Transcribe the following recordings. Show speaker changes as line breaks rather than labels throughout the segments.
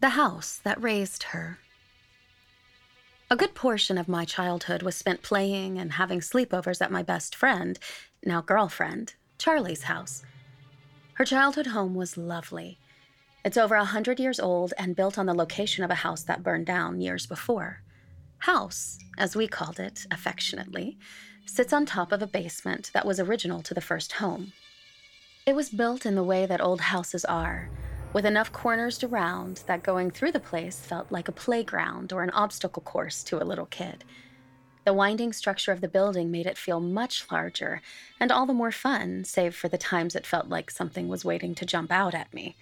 The house that raised her. A good portion of my childhood was spent playing and having sleepovers at my best friend, now girlfriend, Charlie's house. Her childhood home was lovely. It's over a hundred years old and built on the location of a house that burned down years before. House, as we called it affectionately, sits on top of a basement that was original to the first home. It was built in the way that old houses are with enough corners to round that going through the place felt like a playground or an obstacle course to a little kid. The winding structure of the building made it feel much larger and all the more fun, save for the times it felt like something was waiting to jump out at me.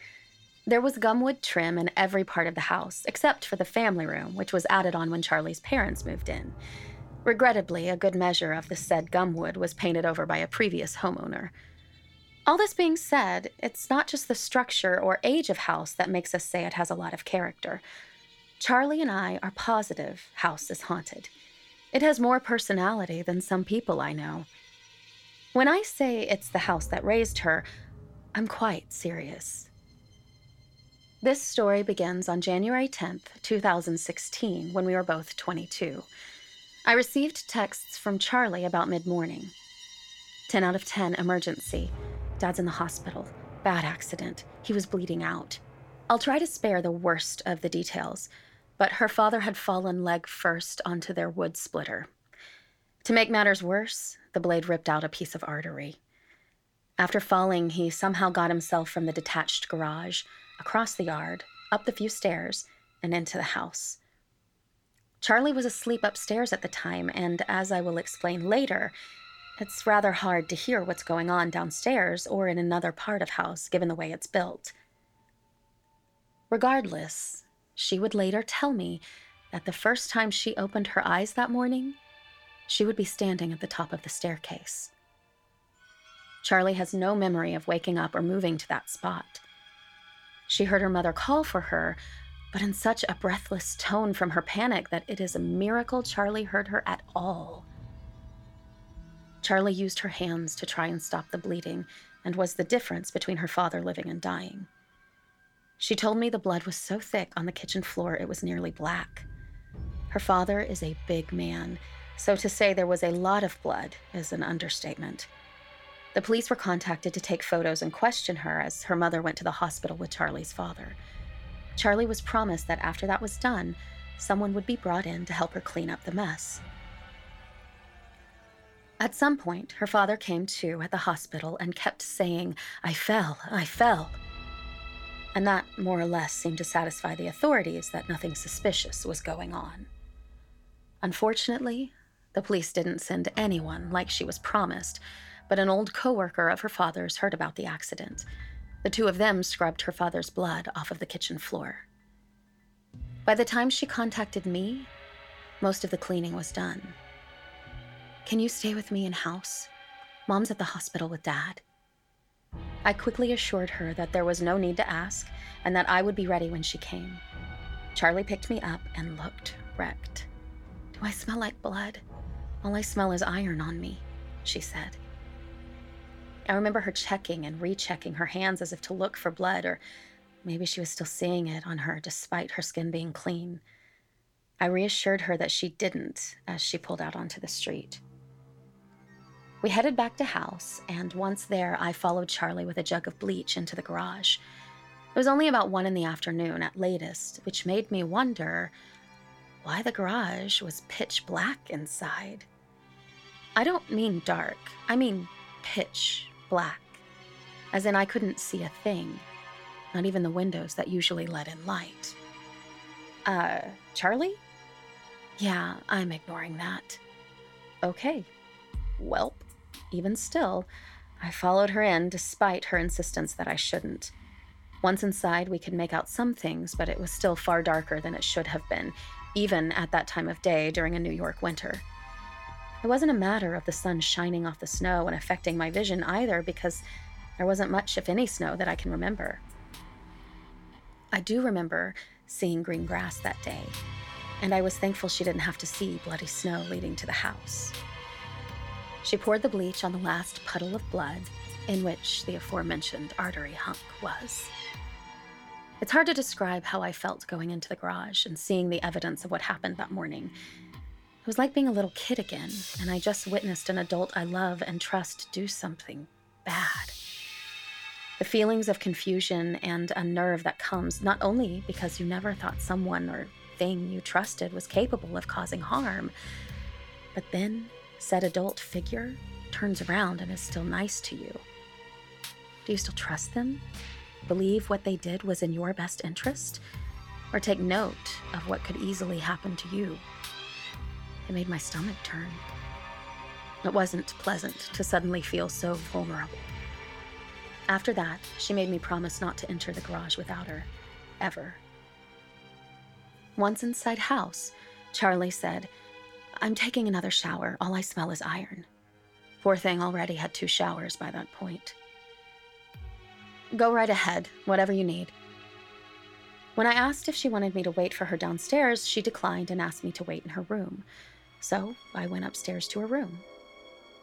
There was gumwood trim in every part of the house, except for the family room, which was added on when Charlie's parents moved in. Regrettably, a good measure of the said gumwood was painted over by a previous homeowner. All this being said, it's not just the structure or age of house that makes us say it has a lot of character. Charlie and I are positive house is haunted. It has more personality than some people I know. When I say it's the house that raised her, I'm quite serious. This story begins on January 10th, 2016, when we were both 22. I received texts from Charlie about mid morning. 10 out of 10 emergency. Dad's in the hospital. Bad accident. He was bleeding out. I'll try to spare the worst of the details, but her father had fallen leg first onto their wood splitter. To make matters worse, the blade ripped out a piece of artery. After falling, he somehow got himself from the detached garage, across the yard, up the few stairs, and into the house. Charlie was asleep upstairs at the time, and as I will explain later, it's rather hard to hear what's going on downstairs or in another part of house given the way it's built. Regardless, she would later tell me that the first time she opened her eyes that morning, she would be standing at the top of the staircase. Charlie has no memory of waking up or moving to that spot. She heard her mother call for her, but in such a breathless tone from her panic that it is a miracle Charlie heard her at all. Charlie used her hands to try and stop the bleeding and was the difference between her father living and dying. She told me the blood was so thick on the kitchen floor it was nearly black. Her father is a big man, so to say there was a lot of blood is an understatement. The police were contacted to take photos and question her as her mother went to the hospital with Charlie's father. Charlie was promised that after that was done, someone would be brought in to help her clean up the mess. At some point, her father came to at the hospital and kept saying, I fell, I fell. And that more or less seemed to satisfy the authorities that nothing suspicious was going on. Unfortunately, the police didn't send anyone like she was promised, but an old coworker of her father's heard about the accident. The two of them scrubbed her father's blood off of the kitchen floor. By the time she contacted me, most of the cleaning was done. Can you stay with me in house? Mom's at the hospital with Dad. I quickly assured her that there was no need to ask and that I would be ready when she came. Charlie picked me up and looked wrecked. Do I smell like blood? All I smell is iron on me, she said. I remember her checking and rechecking her hands as if to look for blood, or maybe she was still seeing it on her despite her skin being clean. I reassured her that she didn't as she pulled out onto the street. We headed back to house, and once there, I followed Charlie with a jug of bleach into the garage. It was only about one in the afternoon at latest, which made me wonder why the garage was pitch black inside. I don't mean dark, I mean pitch black, as in I couldn't see a thing, not even the windows that usually let in light. Uh, Charlie? Yeah, I'm ignoring that. Okay. Welp. Even still, I followed her in despite her insistence that I shouldn't. Once inside, we could make out some things, but it was still far darker than it should have been, even at that time of day during a New York winter. It wasn't a matter of the sun shining off the snow and affecting my vision either, because there wasn't much, if any, snow that I can remember. I do remember seeing green grass that day, and I was thankful she didn't have to see bloody snow leading to the house. She poured the bleach on the last puddle of blood in which the aforementioned artery hunk was. It's hard to describe how I felt going into the garage and seeing the evidence of what happened that morning. It was like being a little kid again, and I just witnessed an adult I love and trust do something bad. The feelings of confusion and a nerve that comes not only because you never thought someone or thing you trusted was capable of causing harm, but then said adult figure turns around and is still nice to you. Do you still trust them? Believe what they did was in your best interest? Or take note of what could easily happen to you? It made my stomach turn. It wasn't pleasant to suddenly feel so vulnerable. After that, she made me promise not to enter the garage without her, ever. Once inside house, Charlie said, I'm taking another shower. All I smell is iron. Poor thing already had two showers by that point. Go right ahead, whatever you need. When I asked if she wanted me to wait for her downstairs, she declined and asked me to wait in her room. So I went upstairs to her room.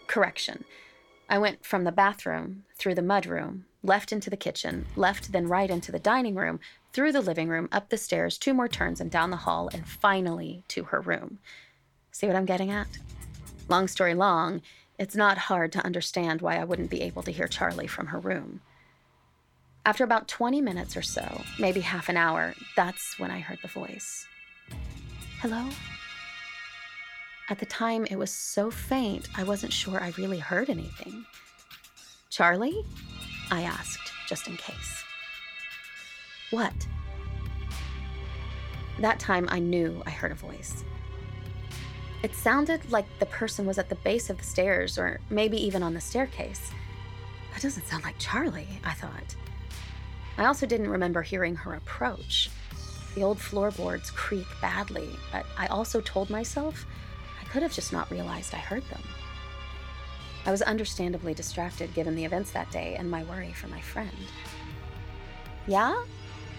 Correction. I went from the bathroom, through the mudroom, left into the kitchen, left then right into the dining room, through the living room, up the stairs, two more turns, and down the hall, and finally to her room. See what I'm getting at? Long story long, it's not hard to understand why I wouldn't be able to hear Charlie from her room. After about 20 minutes or so, maybe half an hour, that's when I heard the voice. Hello? At the time, it was so faint, I wasn't sure I really heard anything. Charlie? I asked, just in case. What? That time, I knew I heard a voice. It sounded like the person was at the base of the stairs, or maybe even on the staircase. That doesn't sound like Charlie, I thought. I also didn't remember hearing her approach. The old floorboards creak badly, but I also told myself I could have just not realized I heard them. I was understandably distracted given the events that day and my worry for my friend. Yeah?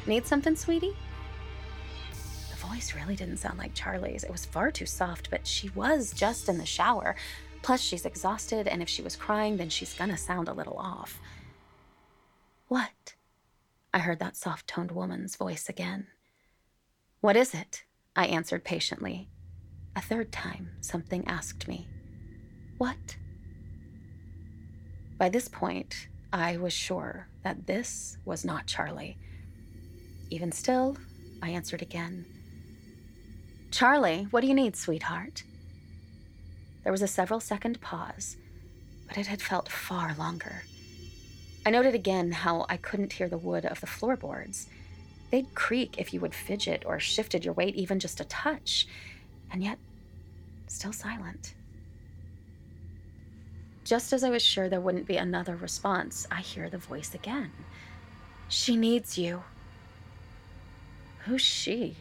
Need something, sweetie? Voice really didn't sound like Charlie's. It was far too soft, but she was just in the shower. Plus, she's exhausted, and if she was crying, then she's gonna sound a little off. What? I heard that soft toned woman's voice again. What is it? I answered patiently. A third time, something asked me, What? By this point, I was sure that this was not Charlie. Even still, I answered again, Charlie, what do you need, sweetheart? There was a several second pause, but it had felt far longer. I noted again how I couldn't hear the wood of the floorboards. They'd creak if you would fidget or shifted your weight even just a touch, and yet still silent. Just as I was sure there wouldn't be another response, I hear the voice again. She needs you. Who's she?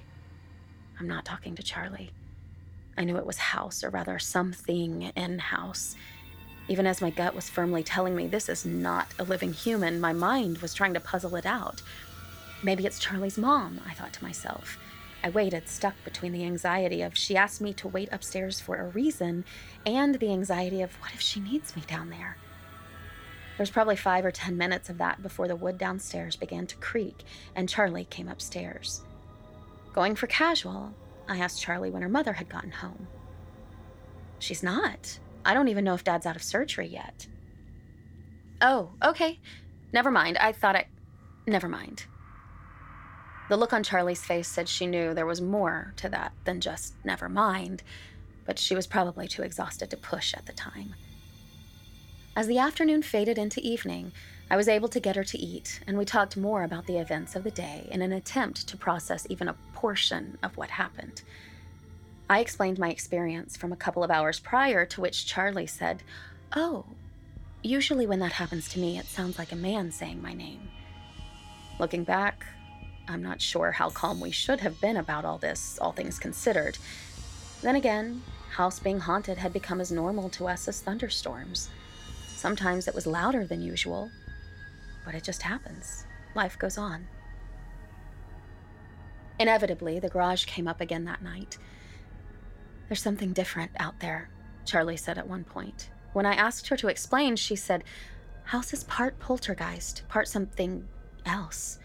I'm not talking to Charlie. I knew it was House, or rather something in House. Even as my gut was firmly telling me this is not a living human, my mind was trying to puzzle it out. Maybe it's Charlie's mom, I thought to myself. I waited, stuck between the anxiety of she asked me to wait upstairs for a reason and the anxiety of what if she needs me down there? There was probably five or ten minutes of that before the wood downstairs began to creak and Charlie came upstairs. Going for casual, I asked Charlie when her mother had gotten home. She's not, I don't even know if Dad's out of surgery yet. Oh, okay. Never mind. I thought I. Never mind. The look on Charlie's face said she knew there was more to that than just never mind, but she was probably too exhausted to push at the time. As the afternoon faded into evening, I was able to get her to eat, and we talked more about the events of the day in an attempt to process even a portion of what happened. I explained my experience from a couple of hours prior, to which Charlie said, Oh, usually when that happens to me, it sounds like a man saying my name. Looking back, I'm not sure how calm we should have been about all this, all things considered. Then again, house being haunted had become as normal to us as thunderstorms. Sometimes it was louder than usual, but it just happens. Life goes on. Inevitably, the garage came up again that night. There's something different out there, Charlie said at one point. When I asked her to explain, she said, House is part poltergeist, part something else.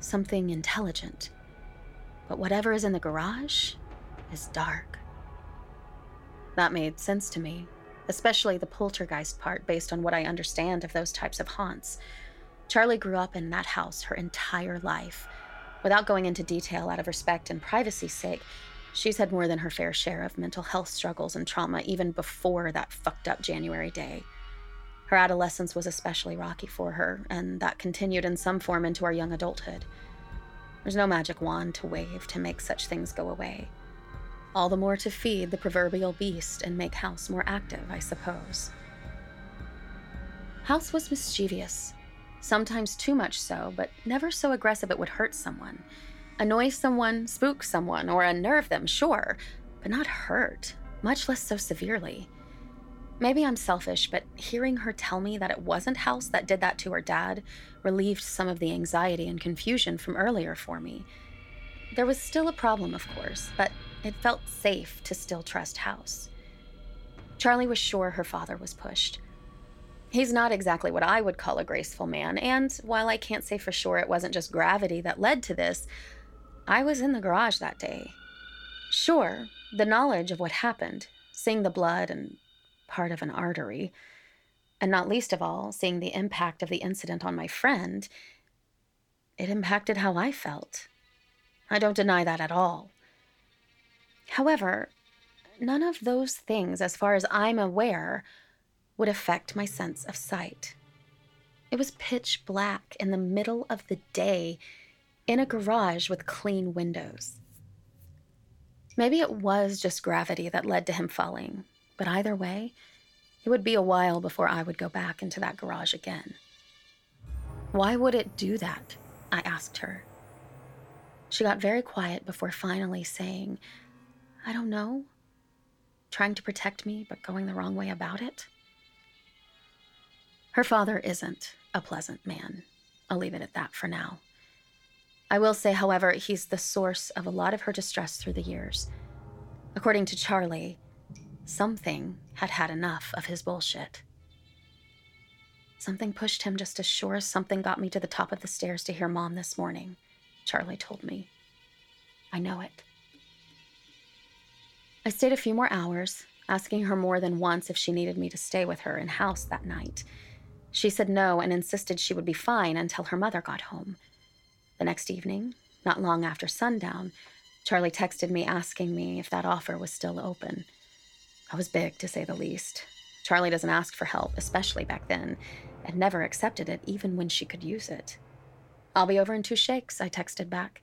something intelligent. But whatever is in the garage is dark. That made sense to me, especially the poltergeist part based on what I understand of those types of haunts. Charlie grew up in that house her entire life. Without going into detail out of respect and privacy's sake, she's had more than her fair share of mental health struggles and trauma even before that fucked up January day. Her adolescence was especially rocky for her, and that continued in some form into our young adulthood. There's no magic wand to wave to make such things go away. All the more to feed the proverbial beast and make House more active, I suppose. House was mischievous, sometimes too much so, but never so aggressive it would hurt someone. Annoy someone, spook someone, or unnerve them, sure, but not hurt, much less so severely. Maybe I'm selfish, but hearing her tell me that it wasn't House that did that to her dad relieved some of the anxiety and confusion from earlier for me. There was still a problem, of course, but it felt safe to still trust House. Charlie was sure her father was pushed. He's not exactly what I would call a graceful man, and while I can't say for sure it wasn't just gravity that led to this, I was in the garage that day. Sure, the knowledge of what happened, seeing the blood and part of an artery, and not least of all, seeing the impact of the incident on my friend, it impacted how I felt. I don't deny that at all. However, none of those things, as far as I'm aware, would affect my sense of sight. It was pitch black in the middle of the day in a garage with clean windows. Maybe it was just gravity that led to him falling, but either way, it would be a while before I would go back into that garage again. Why would it do that? I asked her. She got very quiet before finally saying, I don't know. Trying to protect me, but going the wrong way about it. Her father isn't a pleasant man. I'll leave it at that for now. I will say, however, he's the source of a lot of her distress through the years. According to Charlie, something had had enough of his bullshit. Something pushed him just as sure as something got me to the top of the stairs to hear Mom this morning, Charlie told me. I know it. I stayed a few more hours, asking her more than once if she needed me to stay with her in house that night. She said no and insisted she would be fine until her mother got home. The next evening, not long after sundown, Charlie texted me asking me if that offer was still open. I was big, to say the least. Charlie doesn't ask for help, especially back then, and never accepted it even when she could use it. I'll be over in two shakes, I texted back.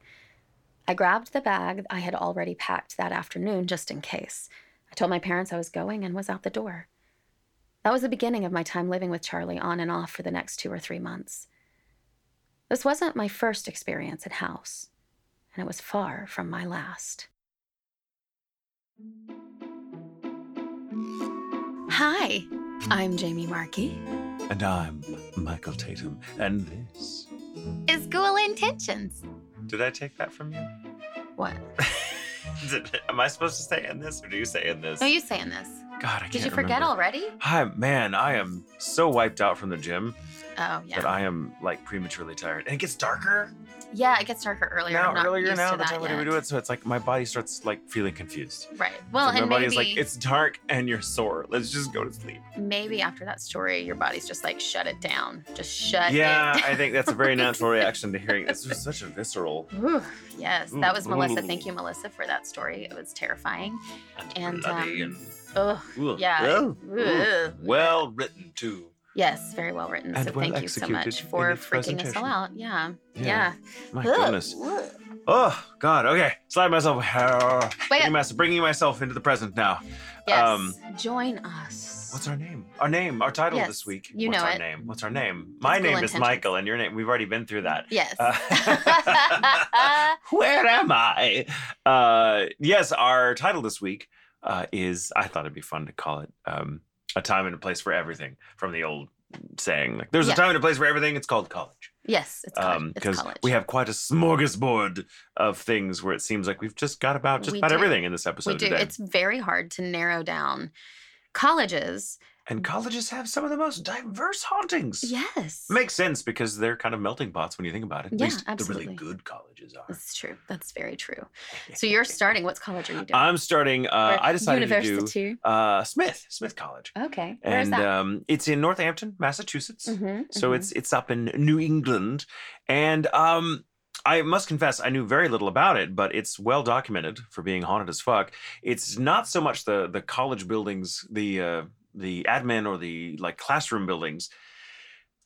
I grabbed the bag I had already packed that afternoon just in case. I told my parents I was going and was out the door. That was the beginning of my time living with Charlie on and off for the next two or three months. This wasn't my first experience at House, and it was far from my last. Hi, I'm Jamie Markey.
And I'm Michael Tatum, and this
is Ghoul Intentions.
Did I take that from you?
What?
Am I supposed to say in this, or do you say in this?
No, you say in this.
God, I can't
Did you forget
remember.
already?
Hi, man, I am so wiped out from the gym
Oh, yeah.
that I am like prematurely tired. And it gets darker
yeah, it gets darker earlier.
now,
I'm not
earlier
used
now,
to
the
that
time when we
yet.
do it. So it's like my body starts like feeling confused.
Right. Well,
so
and
my body's
maybe
like, it's dark and you're sore. Let's just go to sleep.
maybe after that story, your body's just like shut it down. Just shut
yeah,
it.
I think that's a very natural reaction to hearing. It's just such a visceral
Ooh, yes, that was. Melissa. Thank you, Melissa, for that story. It was terrifying.
and,
And,
bloody
um,
and
Ugh.
Ugh.
Yeah.
Ugh.
Ugh.
well written too.
Yes, very well written.
And
so
well
thank you so much for freaking us all out. Yeah.
Yeah.
Yeah.
My
Ugh.
goodness.
Ugh.
Oh God. Okay. Slide myself.
Wait.
bringing, myself, bringing myself into the present now.
Yes.
Um,
Join us.
What's our name? Our name. Our title
Yes,
this week.
you
What's
know
our
it.
name? What's our name? My
School
name is Michael, and your name. We've already been through that.
Yes.
Uh, where am I? Uh, yes, our title this week uh, is. I thought it'd be fun to call it um, "A Time and a Place for Everything" from the old saying. Like, there's
Yeah.
a time and a place for everything. It's called college.
yes, it's college.
because. Um, we have quite a smorgasbord of things where it seems like we've just got about just
We
about
do.
everything in this episode
we do.
today.
It's very hard to narrow down colleges
And colleges have some of the most diverse hauntings.
Yes.
Makes sense because they're kind of melting pots when you think about it. At
Yeah,
least the really good colleges are.
That's true. That's very true. So you're starting. What college are you doing?
I'm starting. Uh, I decided to do uh, Smith, Smith College,
Okay. Where's
and
that?
um, it's in Northampton, Massachusetts.
Mhm,
So
mhm.
it's it's up in New England, and um, I must confess I knew very little about it, but it's well documented for being haunted as fuck. It's not so much the the college buildings, the uh, the admin or the like classroom buildings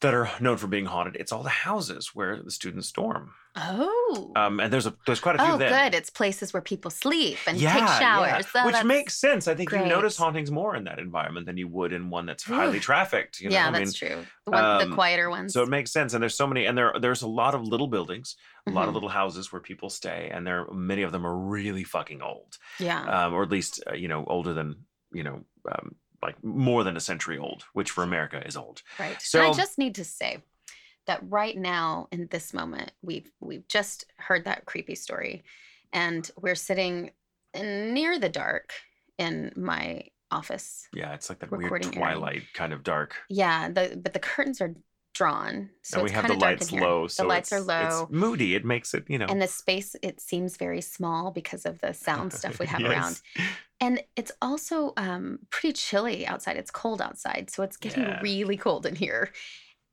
that are known for being haunted. It's all the houses where the students dorm.
oh.
Um, and there's a there's quite a few
oh,
there.
good. It's places where people sleep and
yeah,
take
yeah.
showers. Oh,
which makes sense. I think you notice hauntings more in that environment than you would in one that's highly trafficked. You know?
yeah,
I mean,
that's true. The, one,
um,
the quieter ones.
So it makes sense, and there's so many, and there there's a lot of little buildings, a lot of
Mhm.
little houses where people stay, and there many of them are really fucking old,
yeah.
um, or at least uh, you know older than you know um, like more than a century old, which for America is old.
Right. and
So-
I just need to say that right now in this moment, we've we've just heard that creepy story, and we're sitting in, near the dark in my office.
Yeah, it's like that weird
Recording area.
twilight kind of dark,
Yeah, the but the curtains are drawn, so
and we
it's
have
kind
the lights low, so
the lights are low,
It's moody. It makes it you know.
and the space it seems very small because of the sound stuff we have
Yes.
around. And it's also um, pretty chilly outside. It's cold outside, so it's getting
Yeah.
really cold in here.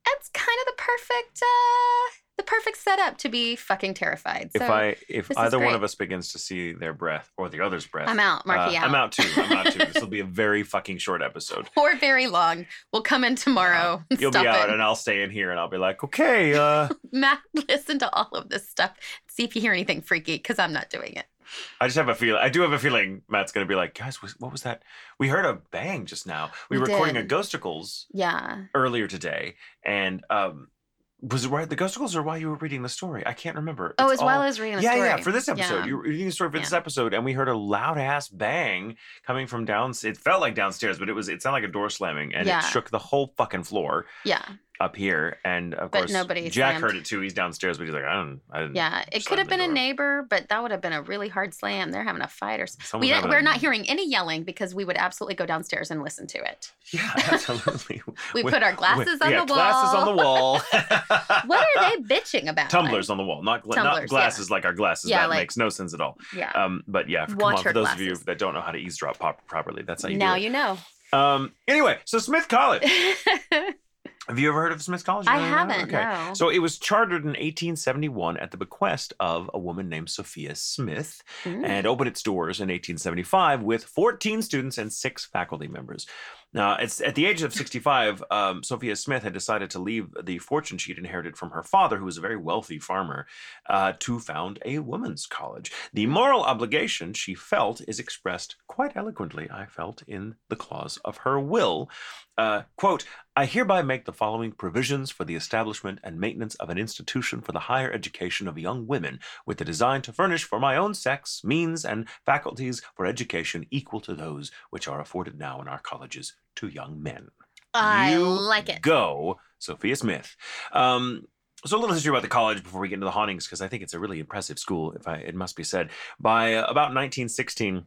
It's kind of the perfect, uh, the perfect setup to be fucking terrified.
If I if either one of us begins to see their breath or the other's breath,
I'm out, Markey
uh,
out.
I'm out too. I'm out too. This will be a very fucking short episode.
Or very long. We'll come in tomorrow.
You'll be out,
it.
and I'll stay in here, and I'll be like, okay, uh,
Matt, listen to all of this stuff. See if you hear anything freaky, because I'm not doing it.
I just have a feeling. I do have a feeling Matt's gonna be like, guys, what was that? We heard a bang just now. We,
We
were recording a. Ghosticles
Yeah.
earlier today, and um, was it right the Ghosticles or while you were reading the story? I can't remember.
Oh,
It's
as well as reading the
yeah,
story.
yeah. yeah, For this episode,
Yeah.
you were reading the story for this episode, and we heard a loud ass bang coming from down. It felt like downstairs, but it was. It sounded like a door slamming, and
Yeah.
it shook the whole fucking floor
Yeah.
Up here. And of
But
course,
nobody
Jack
slammed.
heard it too. He's downstairs, but he's like, I don't. I didn't.
Yeah. It could have been a neighbor, but that would have been a really hard slam. They're having a fight or something. We, we're
a-
not hearing any yelling because we would absolutely go downstairs and listen to it.
Yeah, absolutely.
We
With-
put our glasses
with-
on
yeah,
the wall.
Glasses on the wall.
what are they bitching about?
Tumblers on the wall, not, gla- not
Tumblers, yeah.
glasses like our glasses.
Yeah,
that
like-
makes no sense at all.
Yeah.
Um, but yeah, for, come on, for those of you that don't know how to eavesdrop pop- properly, that's how you
now you know.
Um, anyway, so Smith College. Have you ever heard of Smith College?
I
No, no, no?
haven't. No.
So it was chartered in 1871 at the bequest of a woman named Sophia Smith
Mm.
and opened its doors in 1875 with 14 students and six faculty members. Now, it's at the age of 65, um, Sophia Smith had decided to leave the fortune she'd inherited from her father, who was a very wealthy farmer, uh, to found a women's college. The moral obligation she felt is expressed quite eloquently, I felt, in the clause of her will. Uh, quote, I hereby make the following provisions for the establishment and maintenance of an institution for the higher education of young women, with the design to furnish for my own sex means and faculties for education equal to those which are afforded now in our colleges to young men.
I
You
like it.
Go, Sophia Smith. Um, so a little history about the college before we get into the hauntings, because I think it's a really impressive school. If I, it must be said, by uh, about 1916.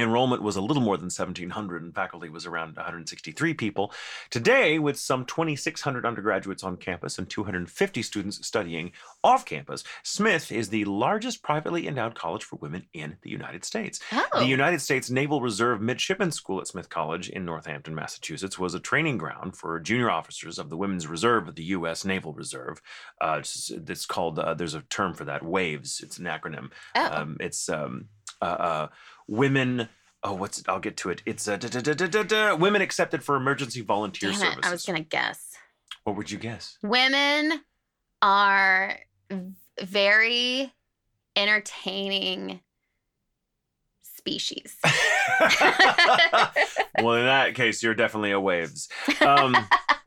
Enrollment was a little more than 1,700, and faculty was around 163 people. Today, with some 2,600 undergraduates on campus and 250 students studying off campus, Smith is the largest privately endowed college for women in the United States.
Oh.
The United States Naval Reserve Midshipman School at Smith College in Northampton, Massachusetts, was a training ground for junior officers of the Women's Reserve of the U.S. Naval Reserve. Uh, it's, it's called, uh, there's a term for that, WAVES. It's an acronym.
oh.
Um, it's um, uh, uh, Women. Oh, what's it? I'll get to it. It's uh, da, da, da, Women Accepted for Emergency Volunteer
Damn
Services.
it. I was to guess.
What would you guess?
Women are very entertaining species.
well, in that case, you're definitely a waves. Um,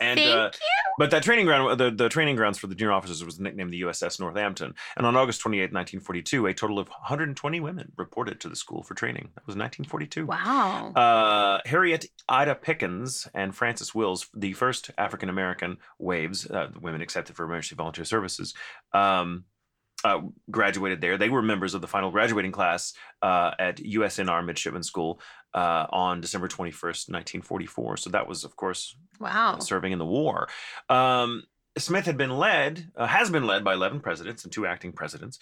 and
Thank
uh, but that training ground, the, the training grounds for the junior officers was nicknamed the USS Northampton. And on August 28, 1942, a total of 120 women reported to the school for training. That was 1942.
wow.
Uh, Harriet Ida Pickens and Frances Wills, the first African American waves, uh, the women accepted for emergency volunteer services, um, uh, graduated there. They were members of the final graduating class uh, at USNR Midshipman School uh, on December 21st, 1944. So that was, of course,
Wow.
serving in the war. Um, Smith had been led, uh, has been led by 11 presidents and two acting presidents.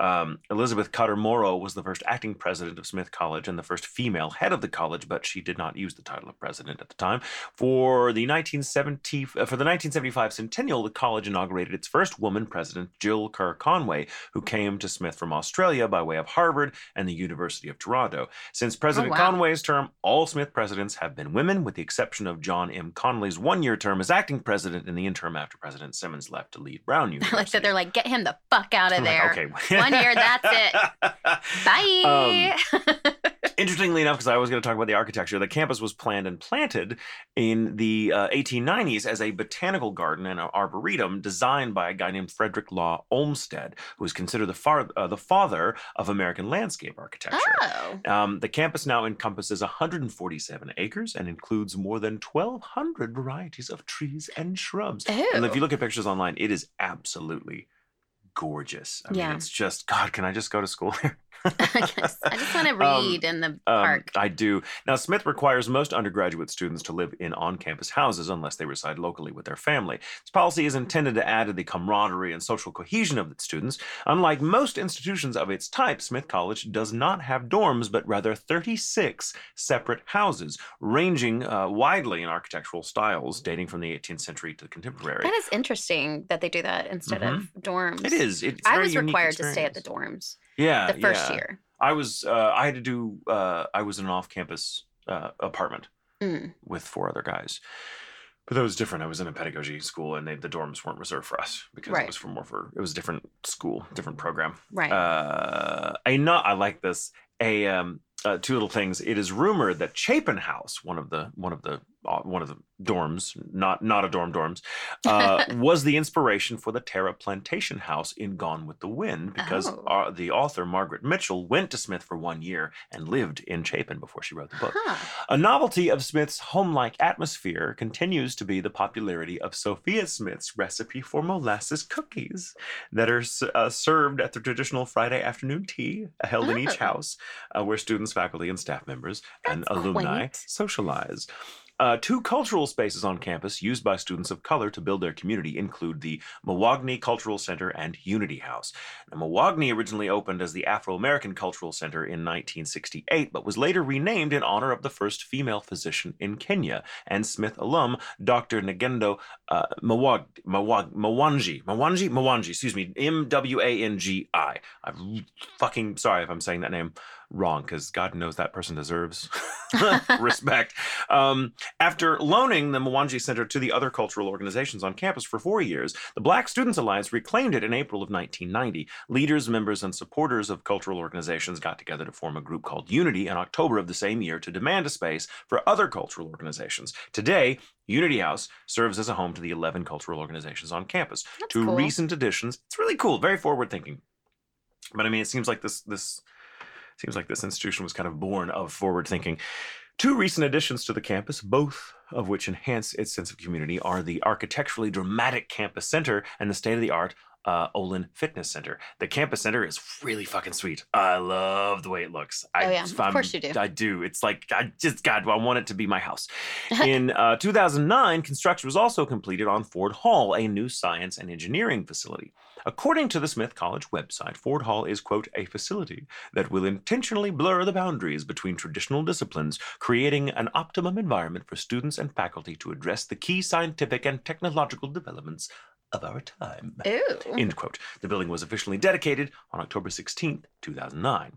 Um, Elizabeth Cutter Morrow was the first acting president of Smith College and the first female head of the college, but she did not use the title of president at the time. For the 1970 uh, for the 1975 centennial, the college inaugurated its first woman president, Jill Kerr Conway, who came to Smith from Australia by way of Harvard and the University of Toronto. Since President
wow.
Conway's term, all Smith presidents have been women, with the exception of John M. Connolly's one-year term as acting president in the interim after President Simmons left to lead Brown University.
like that, they're like, get him the fuck out of
I'm like,
there.
okay.
One year, that's it. Bye.
Interestingly enough, because I was going to talk about the architecture, the campus was planned and planted in the uh, 1890s as a botanical garden and an arboretum designed by a guy named Frederick Law Olmsted, who is considered the, far, uh, the father of American landscape architecture.
oh.
Um, the campus now encompasses 147 acres and includes more than 1,200 varieties of trees and shrubs. And if you look at pictures online, it is absolutely gorgeous. I
Yeah.
mean, it's just, God, can I just go to school here?
I just, I just want to
Um,
read in the
Um,
park.
I do. Now, Smith requires most undergraduate students to live in on campus houses unless they reside locally with their family. This policy is intended to add to the camaraderie and social cohesion of its students. Unlike most institutions of its type, Smith College does not have dorms, but rather 36 separate houses, ranging uh, widely in architectural styles, dating from the 18th century to the contemporary.
That is interesting that they do that instead of dorms.
Mm-hmm. It is. It's
I was required to stay at the dorms
Yeah,
the first
yeah.
year.
I was. Uh, I had to do. Uh, I was in an off-campus uh, apartment
Mm.
with four other guys. But that was different. I was in a pedagogy school, and they, the dorms weren't reserved for us because
Right.
it was for more for it was a different school, different program.
Right.
Uh, I not I like this. A um, uh, two little things. It is rumored that Chapin House, one of the one of the one of the dorms, not not a dorm dorms, uh, was the inspiration for the Tara Plantation House in Gone with the Wind because
Oh.
uh, the author Margaret Mitchell went to Smith for one year and lived in Chapin before she wrote the book.
huh.
A novelty of Smith's home-like atmosphere continues to be the popularity of Sophia Smith's recipe for molasses cookies that are uh, served at the traditional Friday afternoon tea held in each
Oh.
house, uh, where students, faculty, and staff members and alumni
quaint.
socialize. Uh, two cultural spaces on campus used by students of color to build their community include the Mawagni Cultural Center and Unity House. Now, Mawagni originally opened as the Afro American Cultural Center in 1968, but was later renamed in honor of the first female physician in Kenya and Smith alum Dr. Ngendo uh, Mwangi. Mwangi? Mwangi, excuse me. M W A N G I. I'm fucking sorry if I'm saying that name wrong because God knows that person deserves respect. Um, after loaning the Mwangi Center to the other cultural organizations on campus for four years, the Black Students Alliance reclaimed it in April of 1990. Leaders, members, and supporters of cultural organizations got together to form a group called Unity in October of the same year to demand a space for other cultural organizations. Today, Unity House serves as a home to the 11 cultural organizations on campus.
That's
Two
cool.
recent additions. It's really cool, very forward thinking. But I mean, it seems like this this seems like this institution was kind of born of forward thinking. Two recent additions to the campus, both of which enhance its sense of community, are the architecturally dramatic campus center and the state of the art uh, Olin Fitness Center. The campus center is really fucking sweet. I love the way it looks. I,
Oh, yeah. Of
I'm-
course you do.
I do. It's like I just God, I want it to be my house. In uh, 2009, construction was also completed on Ford Hall, a new science and engineering facility. According to the Smith College website, Ford Hall is, quote, a facility that will intentionally blur the boundaries between traditional disciplines, creating an optimum environment for students and faculty to address the key scientific and technological developments of our time. End quote. The building was officially dedicated on October 16th, 2009.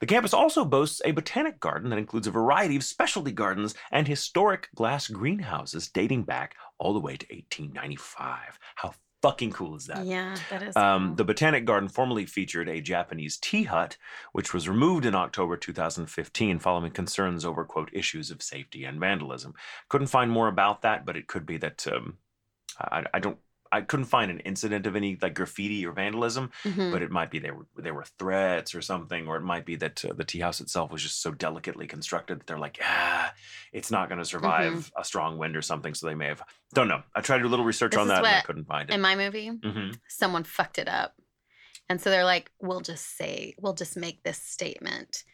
The campus also boasts a botanic garden that includes a variety of specialty gardens and historic glass greenhouses dating back all the way to 1895. How fucking cool is that?
yeah, that is.
Um,
cool.
the Botanic Garden formerly featured a Japanese tea hut, which was removed in October 2015 following concerns over, quote, issues of safety and vandalism. Couldn't find more about that, but it could be that um, I, I don't. I couldn't find an incident of any like graffiti or vandalism,
Mhm.
but it might be there were there were threats or something, or it might be that uh, the tea house itself was just so delicately constructed that they're like, ah, it's not going to survive
Mm-hmm.
a strong wind or something. So they may have don't know. I tried to do a little research
This
on that and I couldn't find it.
in my movie,
hmm
someone fucked it up. And so they're like, we'll just say, we'll just make this statement.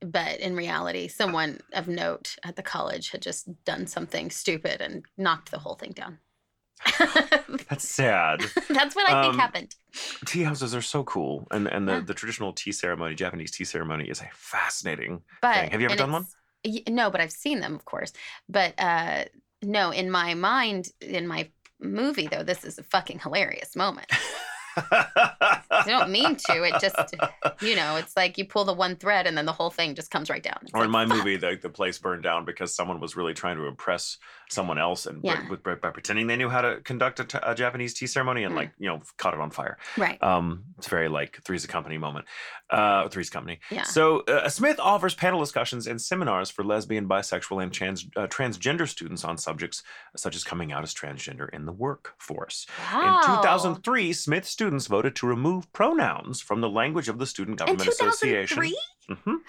But in reality, someone of note at the college had just done something stupid and knocked the whole thing down.
That's sad.
That's what I think
Um,
happened.
tea houses are so cool, and and the,
Yeah.
the traditional tea ceremony, Japanese tea ceremony, is a fascinating.
But
thing. Have you ever done one?
No, but I've seen them, of course. But uh, no, in my mind, in my movie, though, this is a fucking hilarious moment. I don't mean to. It just, you know, it's like you pull the one thread and then the whole thing just comes right down. It's
Or in my
fuck.
movie, the, the place burned down because someone was really trying to impress someone else and by-
Yeah.
with, by, by pretending they knew how to conduct a, t- a Japanese tea ceremony and
Mm.
like you know caught it on fire.
Right.
Um, it's very like Three's a Company moment. Uh, Three's Company.
Yeah.
So uh, Smith offers panel discussions and seminars for lesbian, bisexual, and trans uh, transgender students on subjects such as coming out as transgender in the workforce.
Wow.
In 2003, Smith students voted to remove pronouns from the language of the Student Government Association.
2003?
Mhm.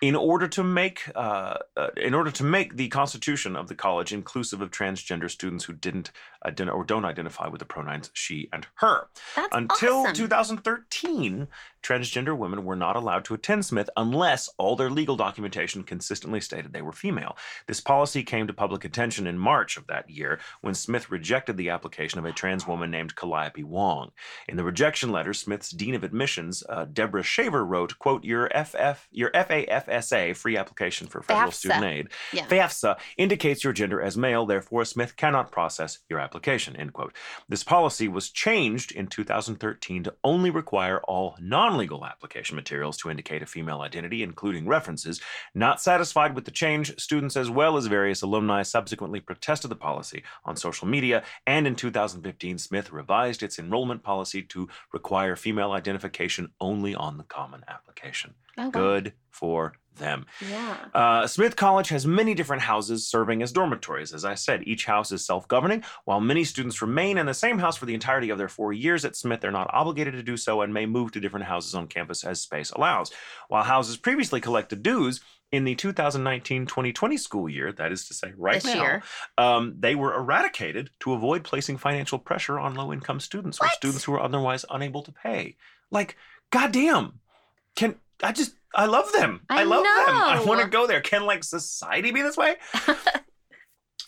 In order to make, uh, uh, in order to make the constitution of the college inclusive of transgender students who didn't ident- or don't identify with the pronouns she and her.
That's
Until
awesome.
2013, transgender women were not allowed to attend Smith unless all their legal documentation consistently stated they were female. This policy came to public attention in March of that year when Smith rejected the application of a trans woman named Calliope Wong. In the rejection letter, Smith's dean of admissions, uh, Deborah Shaver, wrote, "quote Your FF, your FAFSA, free application for federal
FAFSA.
student aid,
Yeah.
FAFSA indicates your gender as male, therefore Smith cannot process your application. End quote. This policy was changed in 2013 to only require all non-legal application materials to indicate a female identity, including references. Not satisfied with the change, students as well as various alumni subsequently protested the policy on social media, and in 2015, Smith revised its enrollment policy to require female identification only on the common application.
Oh, wow.
Good for them.
Yeah.
Uh, Smith College has many different houses serving as dormitories. As I said, each house is self governing. While many students remain in the same house for the entirety of their four years at Smith, they're not obligated to do so and may move to different houses on campus as space allows. While houses previously collected dues, in the 2019 2020 school year, that is to say, right
This
now, um, they were eradicated to avoid placing financial pressure on low income students or students who are otherwise unable to pay. Like, goddamn, can I just, I love them.
I
love them. I want to go there. Can like society be this way?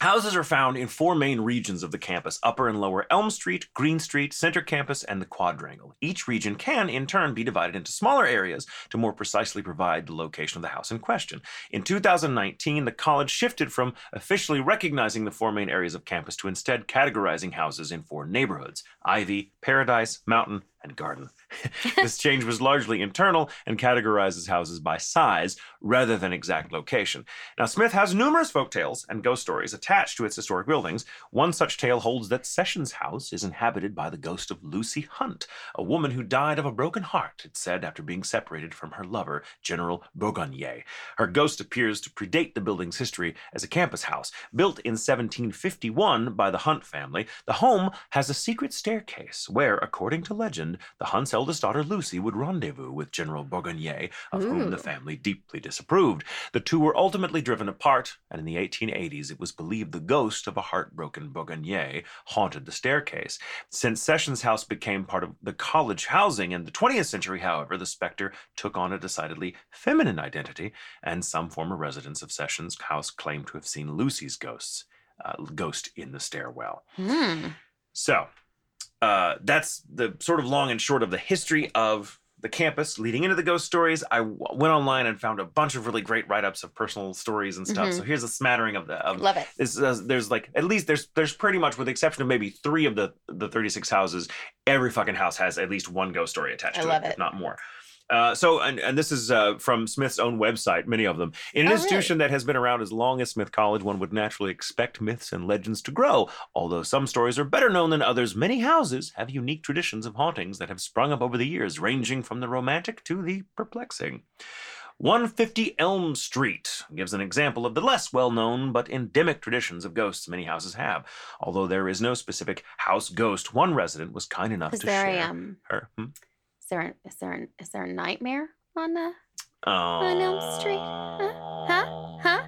Houses are found in four main regions of the campus Upper and Lower Elm Street, Green Street, Center Campus, and the Quadrangle. Each region can, in turn, be divided into smaller areas to more precisely provide the location of the house in question. In 2019, the college shifted from officially recognizing the four main areas of campus to instead categorizing houses in four neighborhoods Ivy, Paradise, Mountain, and Garden. this change was largely internal and categorizes houses by size rather than exact location. Now, Smith has numerous folk tales and ghost stories attached to its historic buildings. One such tale holds that Sessions House is inhabited by the ghost of Lucy Hunt, a woman who died of a broken heart, it's said, after being separated from her lover, General Bourgonnier. Her ghost appears to predate the building's history as a campus house. Built in 1751 by the Hunt family, the home has a secret staircase where, according to legend, the Hunt's eldest daughter Lucy would rendezvous with General Bourgonnier, of whom the family deeply disapproved. The two were ultimately driven apart, and in the 1880s it was believed the ghost of a heartbroken Bourgonnier haunted the staircase. Since Sessions House became part of the college housing in the 20th century, however, the specter took on a decidedly feminine identity, and some former residents of Sessions House claim to have seen Lucy's ghosts, uh, ghost in the stairwell.
Hmm.
So uh, that's the sort of long and short of the history of the campus leading into the ghost stories. I w- went online and found a bunch of really great write-ups of personal stories and stuff.
Mhm.
So here's a smattering of the of
Love it.
this, uh, there's like at least there's there's pretty much with the exception of maybe three of the the 36 houses, every fucking house has at least one ghost story attached
I
to
love
it,
it.
if not more. Uh, so and, and this is uh, from Smith's own website, many of them. In an
Oh,
institution that has been around as long as Smith College, one would naturally expect myths and legends to grow. Although some stories are better known than others, many houses have unique traditions of hauntings that have sprung up over the years, ranging from the romantic to the perplexing. 150 Elm Street gives an example of the less well known but endemic traditions of ghosts many houses have. Although there is no specific house ghost, one resident was kind enough to
there
share
um?
her. Hmm?
Is there a, is there an, is there a nightmare on the?
On
Elm Street? Huh? Huh?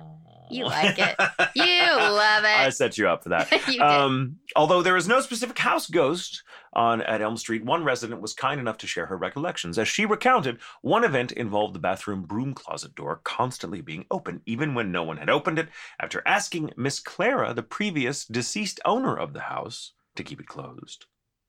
You like it. You love it.
I set you up for that. Um, although there is no specific house ghost on at Elm Street, one resident was kind enough to share her recollections. As she recounted, one event involved the bathroom broom closet door constantly being open, even when no one had opened it. After asking Miss Clara, the previous deceased owner of the house, to keep it closed,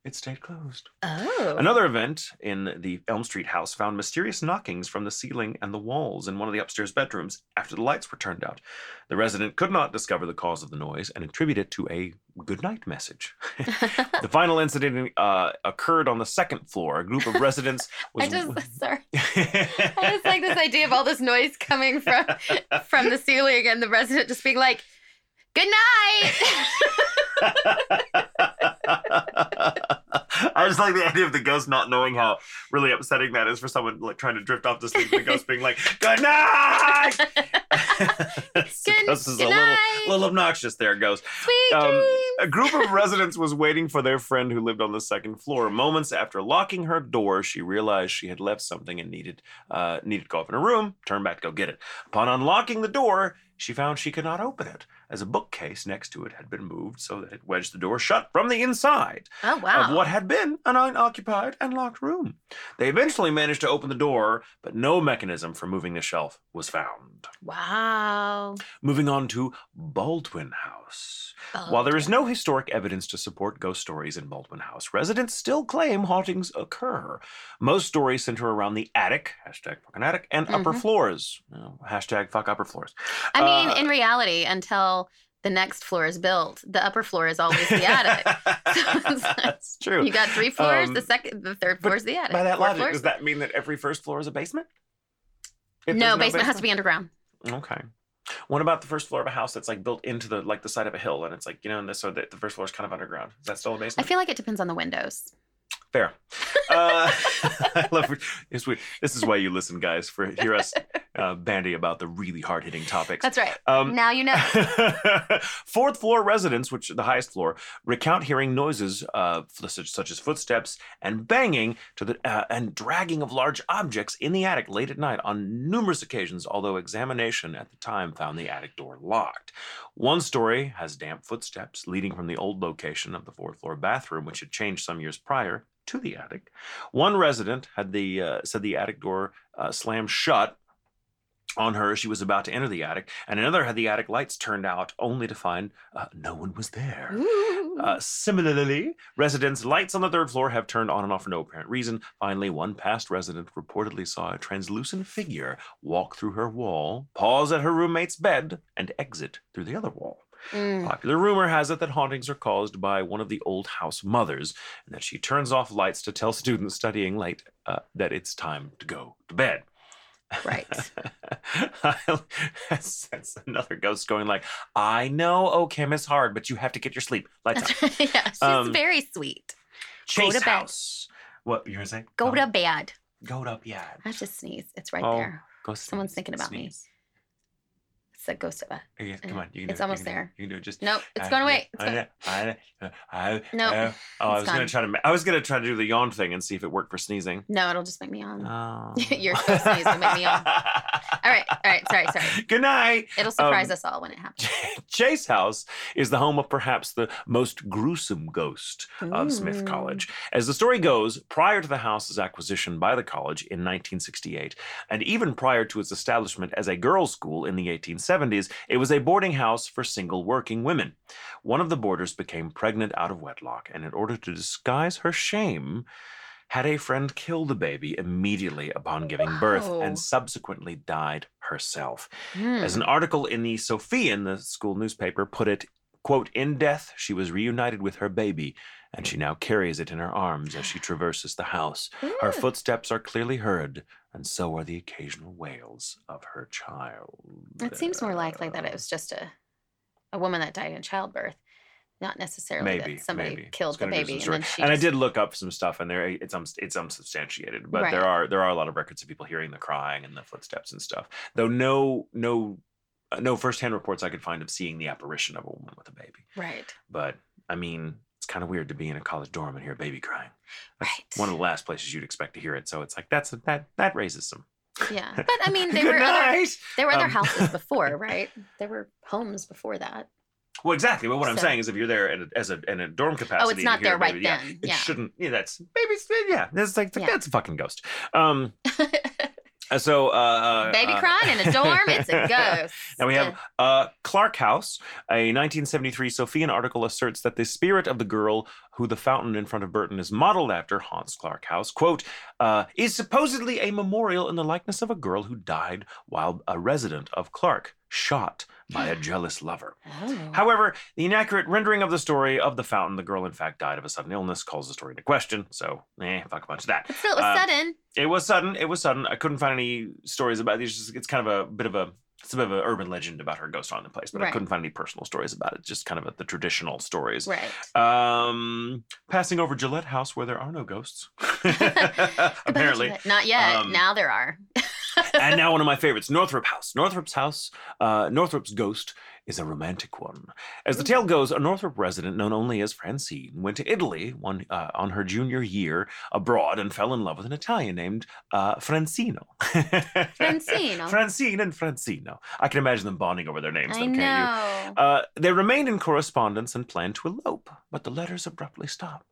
it stayed closed.
oh.
Another event in the Elm Street house found mysterious knockings from the ceiling and the walls in one of the upstairs bedrooms after the lights were turned out. The resident could not discover the cause of the noise and attributed it to a goodnight message. the final incident uh, occurred on the second floor. A group of residents was.
I just sorry. I just like this idea of all this noise coming from from the ceiling and the resident just being like, "Good night."
I just like the idea of the ghost not knowing how really upsetting that is for someone like trying to drift off to sleep. and The ghost being like, "Good night."
Good-
ghost is
good
a little, little obnoxious there, ghost. Um. A group of residents was waiting for their friend who lived on the second floor. Moments after locking her door, she realized she had left something and needed uh, needed to go up in her room, turn back to go get it. Upon unlocking the door, she found she could not open it, as a bookcase next to it had been moved so that it wedged the door shut from the inside
Oh wow.
of what had been an unoccupied and locked room. They eventually managed to open the door, but no mechanism for moving the shelf was found.
Wow.
Moving on to Baldwin House. While there is no historic evidence to support ghost stories in Baldwin House, residents still claim hauntings occur. Most stories center around the attic, hashtag fucking attic, and upper
Mhm.
floors, know, hashtag fuck upper floors.
I mean,
Uh,
in reality, until the next floor is built, the upper floor is always the attic. like-
That's true.
You got three floors. the
Um,
second, the third floor is the attic.
By that
Four
logic,
floors.
does that mean that every first floor is a basement? If
no,
there's
basement has to be underground.
Okay. What about the first floor of a house that's like built into the like the side of a hill and it's like you know and this so that the first floor is kind of underground? Is that still a basement?
I feel like it depends on the windows.
Fair. Uh, I love it's weird. This is why you listen, guys, for hear us uh, bandy about the really hard hitting topics.
That's right.
Um,
now you know.
Fourth floor residents, which the highest floor, recount hearing noises uh, such, such as footsteps and banging to the uh, and dragging of large objects in the attic late at night on numerous occasions. Although examination at the time found the attic door locked. One story has damp footsteps leading from the old location of the fourth floor bathroom, which had changed some years prior to the attic. One resident had the uh, said the attic door uh, slammed shut on her as she was about to enter the attic, and another had the attic lights turned out only to find uh, no one was there. Uh, similarly, residents' lights on the third floor have turned on and off for no apparent reason. Finally, one past resident reportedly saw a translucent figure walk through her wall, pause at her roommate's bed, and exit through the other wall.
Mm.
Popular rumor has it that hauntings are caused by one of the old house mothers, and that she turns off lights to tell students studying late uh, that it's time to go to bed.
Right.
that's, another ghost going like, I know OChem is hard, but you have to get your sleep. Lights off.
yeah, she's
Um,
very sweet.
Chase
to bed.
House. What you gonna say?
Go
Oh,
to bed.
Go to bed.
I have to sneeze. It's right
Oh,
there.
Go
Someone's thinking about me. It's a ghost of a.
Come
Uh,
on, you can
it's
it,
almost
can do it,
there.
You can do it. Just
Nope, it's
I-
going away. It's
I-
going.
I, I, I,
Nope,
uh, oh, I was gonna try to. I was gonna try to do the yawn thing and see if it worked for sneezing.
No, it'll just make me yawn.
Oh.
Your ghost sneeze will make me yawn. All right, all right. Sorry, sorry.
Good night.
It'll surprise
Um,
us all when it happens.
Chase House is the home of perhaps the most gruesome ghost of Smith College. As the story goes, prior to the house's acquisition by the college in 1968, and even prior to its establishment as a girls' school in the 1870s, it was a boarding house for single working women. One of the boarders became pregnant out of wedlock, and in order to disguise her shame, had a friend kill the baby immediately upon giving birth and subsequently died herself.
Hmm.
As an article in the Sophian, the school newspaper, put it, quote, in death, she was reunited with her baby, and she now carries it in her arms as she traverses the house. Her footsteps are clearly heard, and so are the occasional wails of her child.
It seems more likely that it was just a a woman that died in childbirth, not necessarily
Maybe
that somebody
maybe.
killed the baby and then she.
and I did look up some stuff, and there it's uns- it's unsubstantiated, but there are there are a lot of records of people hearing the crying and the footsteps and stuff. Though no no uh, no firsthand reports I could find of seeing the apparition of a woman with a baby.
Right.
But I mean, kind of weird to be in a college dorm and hear a baby crying. That's
Right.
one of the last places you'd expect to hear it. So it's like that's that that raises some
Yeah, but I mean, they
Good
were other,
night.
there were other
Um,
houses before, right? There were homes before that.
Well, exactly. But what I'm saying is, if you're there in a, as a in a dorm capacity,
Oh, it's not there right
yeah,
then.
It shouldn't. Yeah, that's maybe. It's, yeah, it's like
Yeah.
that's a fucking ghost. Um. So. Uh,
Baby
uh,
crying in a dorm, it's a ghost.
Now we have uh, Clark House. A 1973 Sophian article asserts that the spirit of the girl who the fountain in front of Burton is modeled after haunts Clark House. Quote, uh, is supposedly a memorial in the likeness of a girl who died while a resident of Clark, shot by a jealous lover.
Oh.
However, the inaccurate rendering of the story of the fountain, the girl in fact died of a sudden illness, calls the story into question. So, eh, fuck a bunch of that.
But still, it was
Uh,
sudden.
It was sudden. It was sudden. I couldn't find any stories about these. It's, it's kind of a bit of a it's a bit of an urban legend about her ghost haunting the place, but I couldn't find any personal stories about it. Just kind of the traditional stories.
Right.
Um, passing over Gillette House where there are no ghosts, apparently.
Not yet.
Um,
now there are.
And now one of my favorites, Northrop House. Northrop's house, uh, Northrop's ghost is a romantic one. As the tale goes, a Northrop resident known only as Francine went to Italy one, uh, on her junior year abroad and fell in love with an Italian named uh, Francino.
Francino.
Francine and Francino. I can imagine them bonding over their names,
I
though,
know.
can't you? Uh, they remained in correspondence and planned to elope, but the letters abruptly stopped.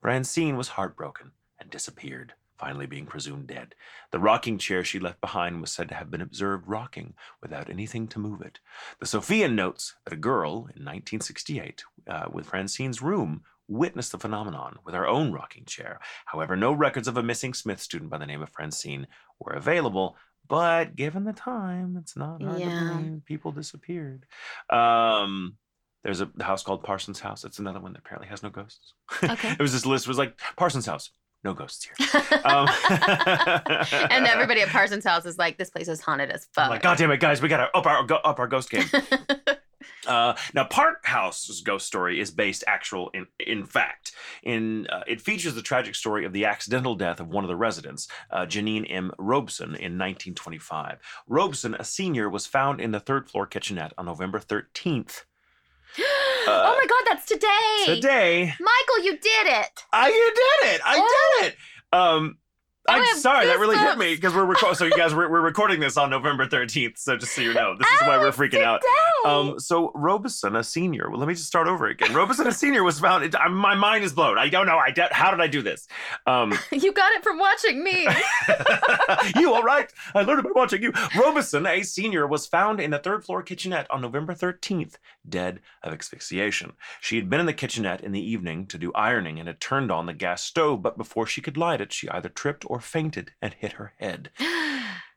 Francine was heartbroken and disappeared, finally being presumed dead. The rocking chair she left behind was said to have been observed rocking without anything to move it. The Sophian notes that a girl in 1968, uh, with Francine's room, witnessed the phenomenon with her own rocking chair. However, no records of a missing Smith student by the name of Francine were available. But given the time, it's not hard
Yeah.
to believe people disappeared. Um, there's a house called Parsons House. It's another one that apparently has no ghosts.
Okay.
it was this list. It was like Parsons House, no ghosts here. Um,
and everybody at Parsons' house is like, this place is haunted as fuck.
I'm like, God damn it, guys, we gotta up our up our ghost game. Uh, now, Park House's ghost story is based actual in in fact. In uh, it features the tragic story of the accidental death of one of the residents, uh, Janine M. Robeson, in 1925. Robeson, a senior, was found in the third floor kitchenette on November 13th.
oh my god, that's today.
Today,
Michael, you did it.
I you did it. I
Oh.
did it. Um.
Oh,
I'm sorry, that really hit me because we're recording. So you guys, we're, we're recording this on November 13th. So just so you know, this is why
Oh,
we're freaking out. Um, so Robeson, a senior. Well, let me just start over again. Robeson, a senior, was found. It, I, my mind is blown. I don't know. I de- how did I do this? Um,
you got it from watching me.
you all right? I learned it by watching you. Robeson, a senior, was found in the third floor kitchenette on November 13th, dead of asphyxiation. She had been in the kitchenette in the evening to do ironing and had turned on the gas stove, but before she could light it, she either tripped or fainted and hit her head.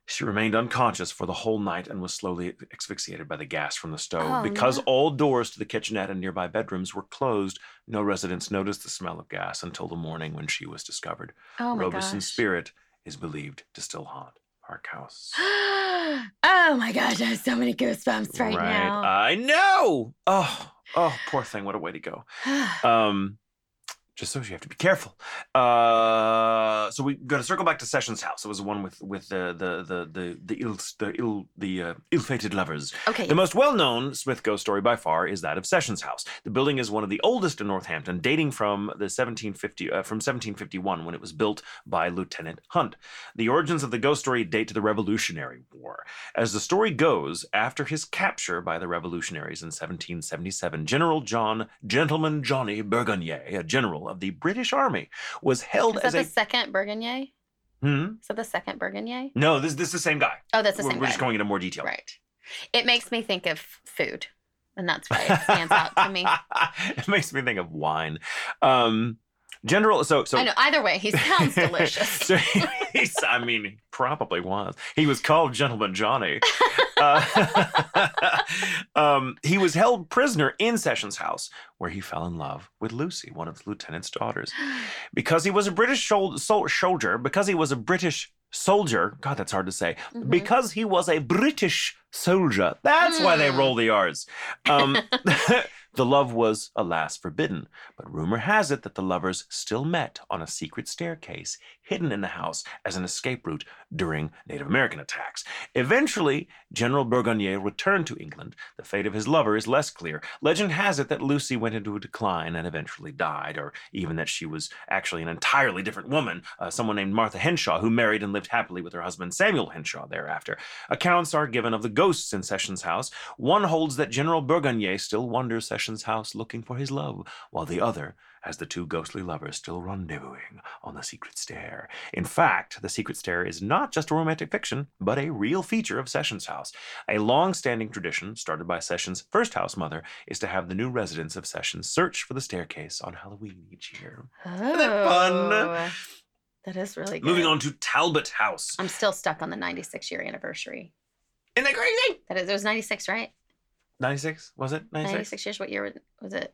She remained unconscious for the whole night and was slowly asphyxiated by the gas from the stove.
Oh,
because
no.
all doors to the kitchenette and nearby bedrooms were closed, no residents noticed the smell of gas until the morning when she was discovered.
oh
Robeson's
gosh.
spirit is believed to still haunt Park House.
oh my gosh, I have so many goosebumps right, now.
I know. Oh, oh, poor thing. What a way to go. Um, just so you have to be careful. Uh, so we got to circle back to Sessions' house. It was the one with with the the the the the ill the ill the uh, ill-fated lovers.
okay.
The most well-known Smith ghost story by far is that of Sessions House. The building is one of the oldest in Northampton, dating from the 1750 uh, from 1751 when it was built by Lieutenant Hunt. The origins of the ghost story date to the Revolutionary War. As the story goes, after his capture by the revolutionaries in 1777, General John Gentleman Johnny Burgoyne, a general of the British Army, was held
is
as
that
a
second Burgoyne?
Hmm?
Is that the second Burgoyne?
No, this this is the same guy.
Oh, that's the
we're
same
we're just going into more detail.
Right. It makes me think of food, and that's why it stands out to me.
it makes me think of wine. Um, General, so so
I know. Either way, he sounds delicious.
so I mean, he probably was. He was called Gentleman Johnny. Uh, um, he was held prisoner in Sessions House, where he fell in love with Lucy, one of the lieutenant's daughters. Because he was a British shol- sol- soldier, because he was a British soldier, God, that's hard to say.
Mhm.
Because he was a British soldier. That's why they
Mm.
roll the R's. Um, The love was, alas, forbidden, but rumor has it that the lovers still met on a secret staircase hidden in the house as an escape route during Native American attacks. Eventually, General Burgoyne returned to England. The fate of his lover is less clear. Legend has it that Lucy went into a decline and eventually died, or even that she was actually an entirely different woman, uh, someone named Martha Henshaw, who married and lived happily with her husband Samuel Henshaw thereafter. Accounts are given of the ghosts in Sessions' house. One holds that General Burgoyne still wanders Sessions' house looking for his love, while the other has the two ghostly lovers still rendezvousing on the secret stair. In fact, the secret stair is not just a romantic fiction, but a real feature of Sessions' house. A long standing tradition, started by Sessions' first house mother, is to have the new residents of Sessions search for the staircase on Halloween each year.
Oh,
that fun?
Oh, that is really good.
Moving on to Talbot House.
I'm still stuck on the 96 year anniversary.
Isn't that crazy?
That is, it was 96, right?
96? Was it 96?
96 years. What year was- was it?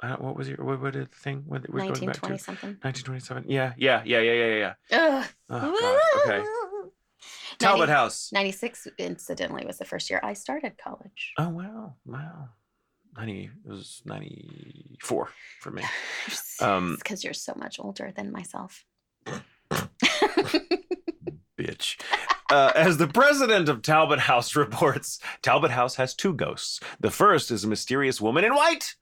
I don't, what was your, what, what did the thing? What, we're going back to?
1920 something.
1927. Yeah, yeah, yeah, yeah, yeah, yeah.
Ugh.
Oh, God. Okay. Talbot
90
House.
96, incidentally, was the first year I started college.
Oh, wow. Wow. 90, it was 94 for me. Um,
because you're so much older than myself.
bitch. Uh, as the president of Talbot House reports, Talbot House has two ghosts. The first is a mysterious woman in white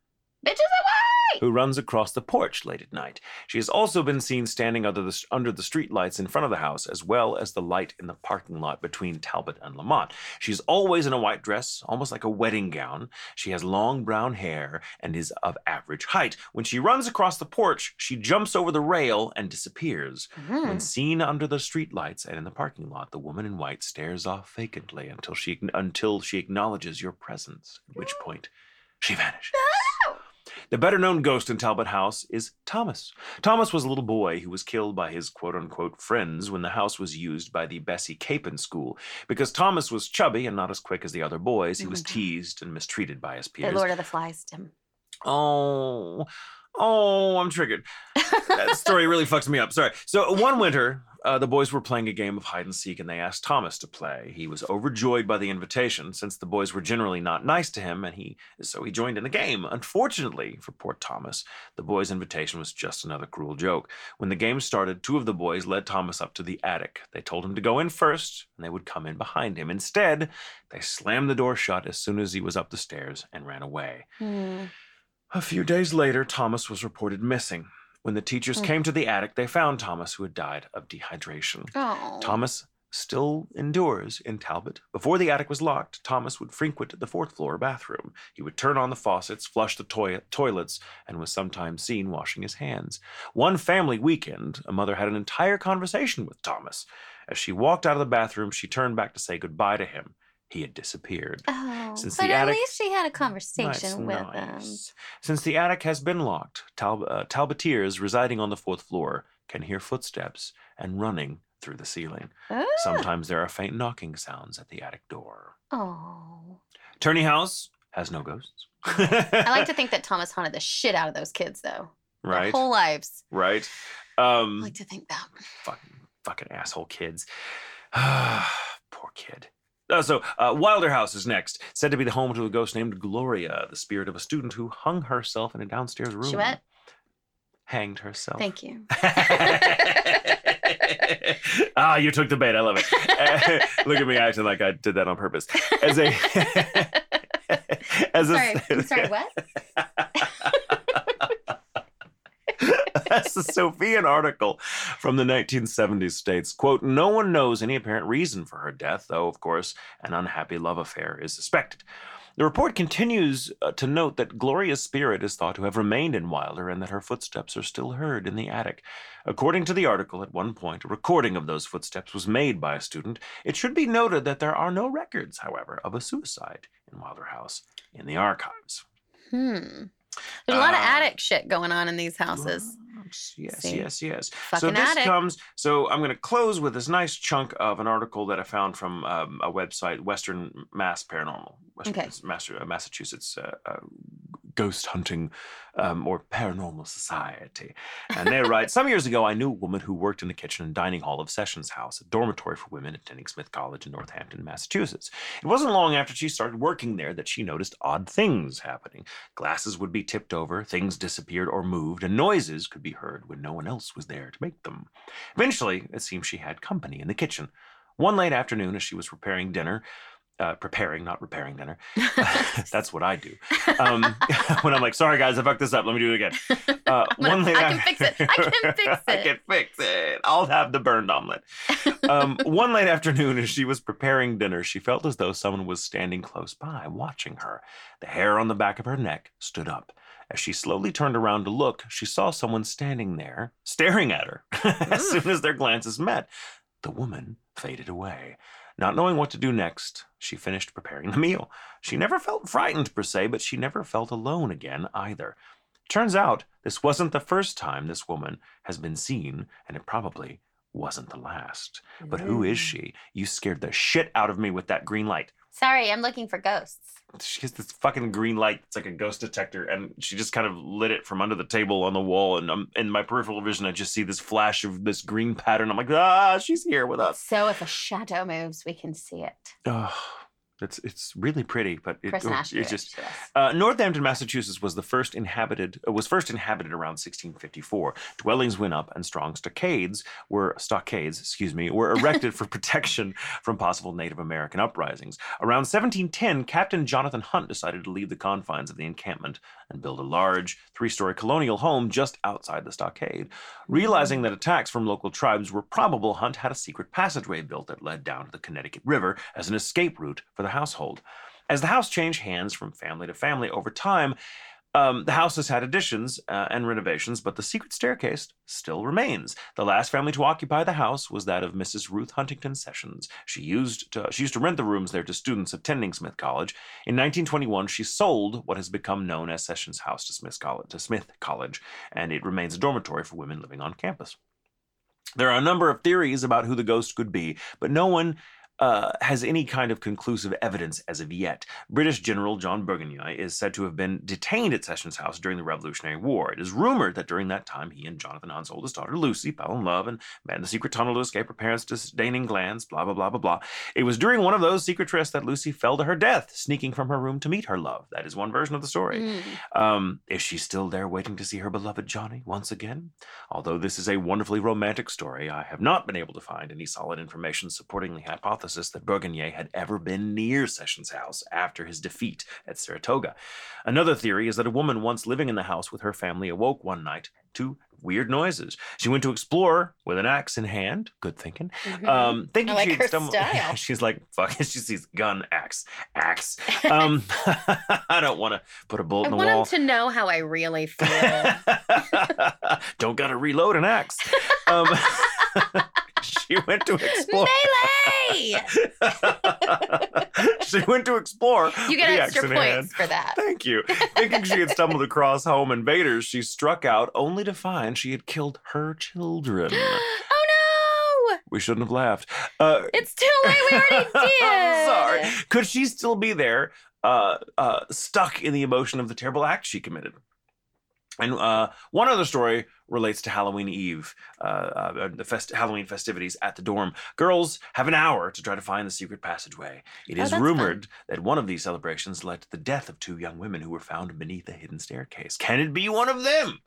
Bitches away!
who runs across the porch late at night. She has also been seen standing under the, under the street lights in front of the house, as well as the light in the parking lot between Talbot and Lamont. She's always in a white dress, almost like a wedding gown. She has long brown hair and is of average height. When she runs across the porch, she jumps over the rail and disappears.
Mhm.
When seen under the street lights and in the parking lot, the woman in white stares off vacantly until she until she acknowledges your presence, at which point she vanishes. The better known ghost in Talbot House is Thomas. Thomas was a little boy who was killed by his quote unquote friends when the house was used by the Bessie Capen School. Because Thomas was chubby and not as quick as the other boys, he was
mm-hmm.
teased and mistreated by his peers. The.
Lord of the Flies, Tim.
Oh, oh, I'm triggered. That story really fucks me up. Sorry. So one winter, uh, the boys were playing a game of hide and seek, and they asked Thomas to play. He was overjoyed by the invitation, since the boys were generally not nice to him, and he so he joined in the game. Unfortunately for poor Thomas, the boys' invitation was just another cruel joke. When the game started, two of the boys led Thomas up to the attic. They told him to go in first, and they would come in behind him. Instead, they slammed the door shut as soon as he was up the stairs and ran away.
Hmm.
A few days later, Thomas was reported missing. When the teachers
Hmm.
came to the attic, they found Thomas, who had died of dehydration.
Oh.
Thomas still endures in Talbot. Before the attic was locked, Thomas would frequent the fourth floor bathroom. He would turn on the faucets, flush the toi- toilets, and was sometimes seen washing his hands. One family weekend, a mother had an entire conversation with Thomas. As she walked out of the bathroom, she turned back to say goodbye to him. He had disappeared.
Oh,
Since
but
the
at
attic-
least she had a conversation with him.
nice. Since the attic has been locked, Tal- uh, Talbotiers residing on the fourth floor can hear footsteps and running through the ceiling.
Ah.
Sometimes there are faint knocking sounds at the attic door.
Oh.
Turney House has no ghosts.
I like to think that Thomas haunted the shit out of those kids, though. Their
right,
whole lives.
right.
Um, I
Um,
like to think that.
fucking, fucking asshole kids. Poor kid. Uh, so, uh, Wilder House is next, said to be the home to a ghost named Gloria, the spirit of a student who hung herself in a downstairs room.
She what?
Hanged herself.
Thank you.
ah, you took the bait. I love it. Look at me acting like I did that on purpose. As a, as a,
sorry, sorry, what?
As the Sophian article from the 1970s states, quote, no one knows any apparent reason for her death, though, of course, an unhappy love affair is suspected. The report continues uh, to note that Gloria's spirit is thought to have remained in Wilder and that her footsteps are still heard in the attic. According to the article, at one point, a recording of those footsteps was made by a student. It should be noted that there are no records, however, of a suicide in Wilder House in the archives.
Hmm. There's a lot of
Uh,
attic shit going on in these houses.
Yes,
See?
yes, yes.
Fucking
so this
attic.
comes. So I'm going to close with this nice chunk of an article that I found from um, a website, Western Mass Paranormal, Western
Okay.
Mass- uh, Massachusetts uh, uh, ghost hunting um, or paranormal society. And they write Some years ago, I knew a woman who worked in the kitchen and dining hall of Sessions House, a dormitory for women attending Smith College in Northampton, Massachusetts. It wasn't long after she started working there that she noticed odd things happening. Glasses would be tipped over, things disappeared or moved, and noises could be heard when no one else was there to make them. Eventually, it seemed she had company in the kitchen. One late afternoon, as she was preparing dinner, uh, preparing, not repairing dinner. That's what I do. Um, when I'm like, sorry guys, I fucked this up. Let me do it again. Uh,
one late I can fix it. I can fix it. I
can fix it. I'll have the burned omelet. Um, one late afternoon, as she was preparing dinner, she felt as though someone was standing close by, watching her. The hair on the back of her neck stood up. As she slowly turned around to look, she saw someone standing there, staring at her. as soon as their glances met, the woman faded away. Not knowing what to do next, she finished preparing the meal. She never felt frightened per se, but she never felt alone again either. Turns out this wasn't the first time this woman has been seen, and it probably wasn't the last. But who is mm. she? You scared the shit out of me with that green light.
Sorry, I'm looking for ghosts.
She gets this fucking green light. It's like a ghost detector, and she just kind of lit it from under the table on the wall. And I'm in my peripheral vision. I just see this flash of this green pattern. I'm like, ah, she's here with us.
So if a shadow moves, we can see it.
It's it's really pretty, but it, oh, it's just uh, Northampton, Massachusetts was the first inhabited uh, was first inhabited around 1654. Dwellings went up, and strong stockades were stockades, excuse me, were erected for protection from possible Native American uprisings. Around 1710, Captain Jonathan Hunt decided to leave the confines of the encampment and build a large three-story colonial home just outside the stockade. Realizing that attacks from local tribes were probable, Hunt had a secret passageway built that led down to the Connecticut River as an escape route for the household. As the house changed hands from family to family over time, um, the house has had additions uh, and renovations, but the secret staircase still remains. The last family to occupy the house was that of Mrs. Ruth Huntington Sessions. She used to, she used to rent the rooms there to students attending Smith College. In 1921, she sold what has become known as Sessions House to Smith College, to Smith College, and it remains a dormitory for women living on campus. There are a number of theories about who the ghost could be, but no one uh, has any kind of conclusive evidence as of yet. British General John Burgoyne is said to have been detained at Sessions House during the Revolutionary War. It is rumored that during that time he and Jonathan Hunt's oldest daughter Lucy fell in love and in the secret tunnel to escape her parents' disdaining glance, blah, blah, blah, blah, blah. It was during one of those secret trysts that Lucy fell to her death, sneaking from her room to meet her love. That is one version of the story. Mm. Um, is she still there waiting to see her beloved Johnny once again? Although this is a wonderfully romantic story, I have not been able to find any solid information supporting the hypothesis hypothesis that Burgoyne had ever been near Sessions' house after his defeat at Saratoga. Another theory is that a woman once living in the house with her family awoke one night to weird noises. She went to explore with an axe in hand. Good thinking. Mm-hmm. Um, thinking
like
she'd
stumble.
She's like, fuck. It. She sees gun, axe, axe. Um, I don't want to put a bullet
I
in the
wall.
I
want him to know how I really feel.
don't gotta reload an axe. Um, she went to explore.
Melee!
she went to explore.
You get extra points for that.
Thank you. Thinking she had stumbled across home invaders, she struck out only to find she had killed her children.
oh no!
We shouldn't have laughed. Uh,
it's too late. We already did.
sorry. Could she still be there, uh, uh, stuck in the emotion of the terrible act she committed? And uh, one other story relates to Halloween Eve, uh, uh, the fest- Halloween festivities at the dorm. Girls have an hour to try to find the secret passageway. It is oh, rumored fun. that one of these celebrations led to the death of two young women who were found beneath a hidden staircase. Can it be one of them?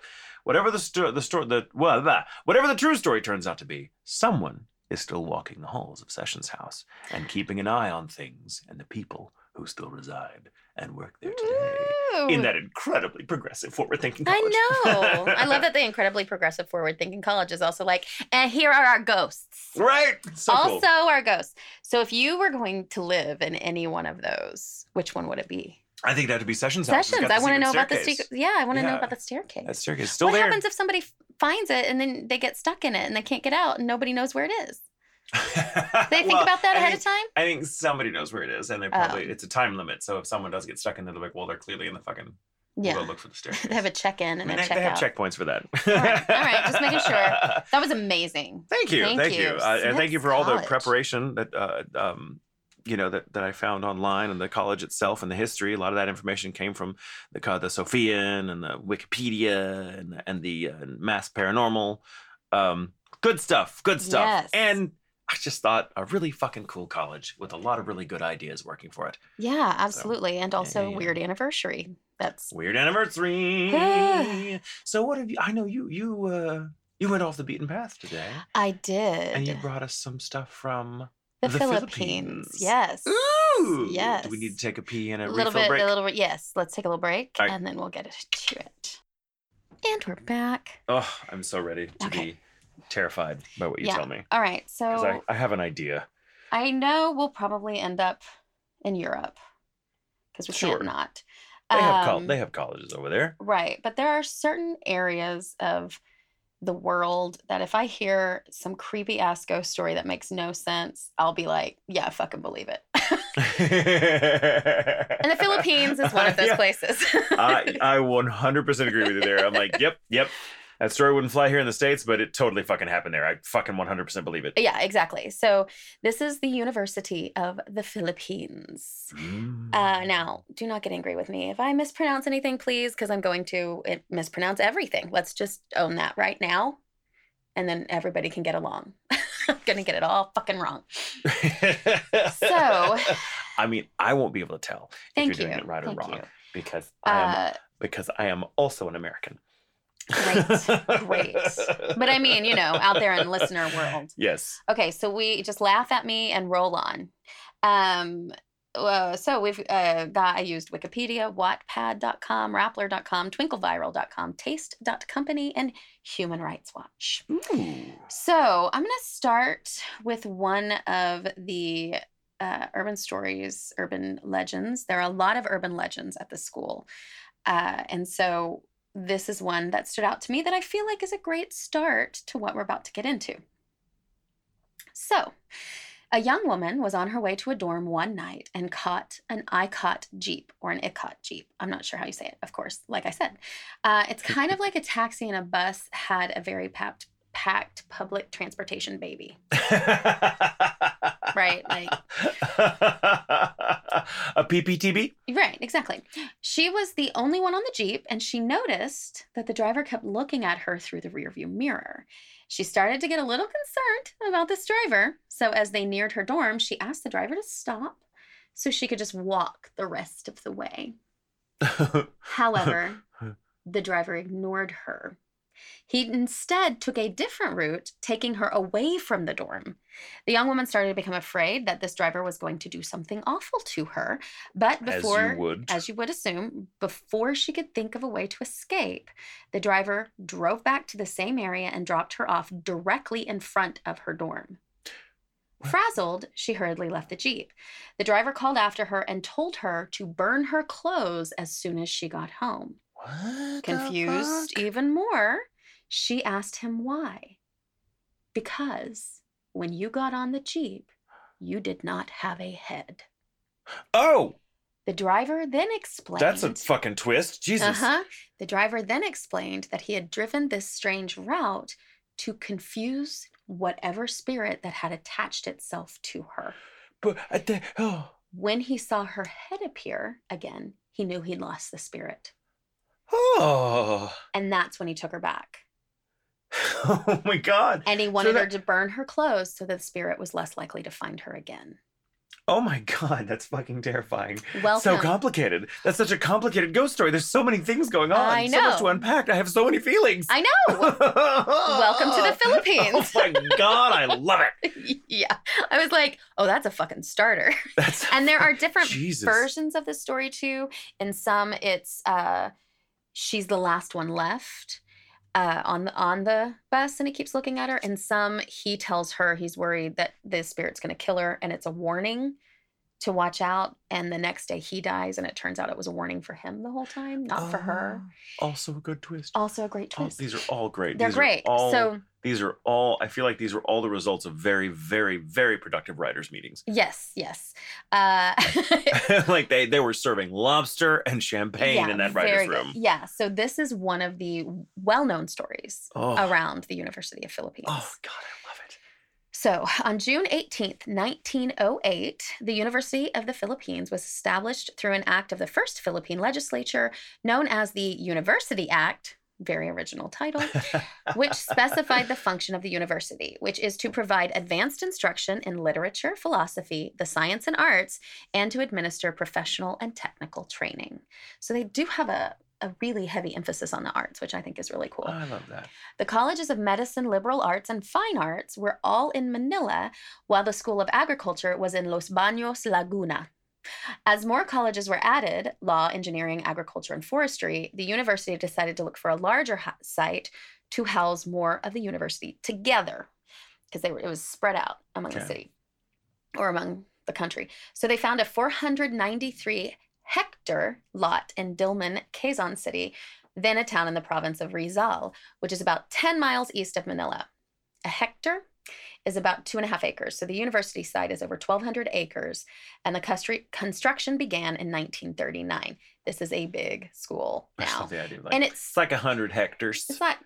Whatever the sto- the story, the well, whatever the true story turns out to be, someone is still walking the halls of Sessions House and keeping an eye on things and the people who still reside and work there today Ooh. in that incredibly progressive forward thinking college.
I know. I love that the incredibly progressive forward thinking college is also like, and here are our ghosts.
Right. So
also
cool.
our ghosts. So if you were going to live in any one of those, which one would it be?
I think that would be Sessions.
Sessions.
I
want to know
staircase.
about the secret. Yeah, I want to yeah. know about the staircase.
That staircase still
what
there.
What happens if somebody finds it and then they get stuck in it and they can't get out and nobody knows where it is? they think well, about that ahead
think,
of time.
I think somebody knows where it is, and they probably oh. it's a time limit. So if someone does get stuck in there, they're like, well, they're clearly in the fucking.
Yeah.
We'll go look for the stairs.
they have a check in and I mean,
a
check
They have
out.
checkpoints for that.
all, right. all right, just making sure. That was amazing.
Thank you, thank, thank you, you. Uh, and thank you for all the preparation that uh, um, you know that, that I found online and the college itself and the history. A lot of that information came from the the Sophian and the Wikipedia and the, and the uh, Mass Paranormal. Um, good stuff, good stuff.
Yes.
And I just thought a really fucking cool college with a lot of really good ideas working for it.
Yeah, absolutely. and also
yeah, yeah.
weird anniversary. That's
Weird anniversary. so what have you? I know you you uh you went off the beaten path today,
I did.
and you brought us some stuff from
the,
the
Philippines.
Philippines.
Yes.
Ooh.
yes.
Do we need to take a pee and a,
A little bit,
break?
a little bit. Yes. Let's take a little break,
right.
and then we'll get to it. And we're back.
Oh, I'm so ready to
Okay.
be terrified by what you
Yeah.
tell me.
All right. So
I, I have an idea.
I know we'll probably end up in Europe because we
Sure.
can't not.
They have col-
Um,
they have colleges over there.
Right. But there are certain areas of the world that if I hear some creepy ass ghost story that makes no sense, I'll be like, yeah, I fucking believe it. and the Philippines is one of those
Yeah.
places.
I, I 100% agree with you there. I'm like, yep, yep. That story wouldn't fly here in the States, but it totally fucking happened there. I fucking 100% believe it.
yeah, exactly. So this is the University of the Philippines.
Mm.
Uh, now, do not get angry with me if I mispronounce anything, please, because I'm going to uh, mispronounce everything. Let's just own that right now, and then everybody can get along. I'm gonna get it all fucking wrong. So-
I mean, I won't be able to tell if you're
you.
doing it right or
Thank
wrong
you.
because I am
Uh,
because I am also an American.
Great, great. but I mean, you know, out there in listener world.
Yes.
Okay, so we just laugh at me and roll on. Um, uh, so we've uh, got, I used Wikipedia, Wattpad.com, Rappler.com, TwinkleViral.com, Taste.company, and Human Rights Watch.
Ooh.
So I'm going to start with one of the uh, urban stories, urban legends. There are a lot of urban legends at the school. Uh, and so this is one that stood out to me that I feel like is a great start to what we're about to get into. So, a young woman was on her way to a dorm one night and caught an Ikot Jeep or an Ikot Jeep. I'm not sure how you say it, of course, like I said. Uh, it's kind of like a taxi and a bus had a very packed, packed public transportation baby. Right, like-
a PPTB.
Right, exactly. She was the only one on the Jeep, and she noticed that the driver kept looking at her through the rearview mirror. She started to get a little concerned about this driver. So, as they neared her dorm, she asked the driver to stop so she could just walk the rest of the way. However, the driver ignored her. He instead took a different route, taking her away from the dorm. The young woman started to become afraid that this driver was going to do something awful to her. But
As you
before,
would.
as you would assume, before she could think of a way to escape, the driver drove back to the same area and dropped her off directly in front of her dorm. Frazzled, she hurriedly left the Jeep. The driver called after her and told her to burn her clothes as soon as she got home.
What
Confused even more, she asked him why. Because when you got on the Jeep, you did not have a head.
Oh,
The driver then explained.
that's a fucking twist. Jesus.
Uh-huh. The driver then explained that he had driven this strange route to confuse whatever spirit that had attached itself to her.
But I thi- oh.
When he saw her head appear again, he knew he'd lost the spirit.
Oh.
And that's when he took her back.
oh my god.
And he wanted her
that-
to burn her clothes so that the spirit was less likely to find her again.
Oh my god, that's fucking terrifying.
Welcome.
So complicated. That's such a complicated ghost story. There's so many things going on.
I know.
So much to unpack. I have so many feelings.
I know. Welcome to the Philippines.
Oh my god, I love it.
yeah. I was like, oh, that's a fucking starter.
That's
and there are different
Jesus.
versions of the story too. In some, it's uh, she's the last one left uh, on the on the bus, and he keeps looking at her. And some, he tells her he's worried that the spirit's going to kill her, and it's a warning to watch out. And the next day, he dies, and it turns out it was a warning for him the whole time, not for her.
Oh, Also a good twist.
Also, a great
Oh,
twist.
these are all great.
They're
These are
great.
all-
so
these are all. I feel like these are all the results of very, very, very productive writers' meetings.
yes, yes. Uh,
like they they were serving lobster and champagne in that writers'
good.
room.
Yeah. So this is one of the well-known stories
Oh.
around the University of Philippines.
Oh God, I love it.
So, on June 18th, 1908, the University of the Philippines was established through an act of the first Philippine legislature known as the University Act, very original title, which specified the function of the university, which is to provide advanced instruction in literature, philosophy, the science and arts, and to administer professional and technical training. So they do have a, a really heavy emphasis on the arts, which I think is really cool.
I love that.
The colleges of medicine, liberal arts, and fine arts were all in Manila, while the School of Agriculture was in Los Baños, Laguna. As more colleges were added law, engineering, agriculture, and forestry the university decided to look for a larger ha- site to house more of the university together because they were it was spread out among the city or among the country. So they found a 493 hectare lot in Diliman, Quezon City, then a town in the province of Rizal, which is about 10 miles east of Manila. A hectare is about two and a half acres. So the university site is over 1,200 acres, and the custri- construction began in 1939. This is a big school now.
love the idea. Like,
And
it's
it's
like a hundred hectares.
it's like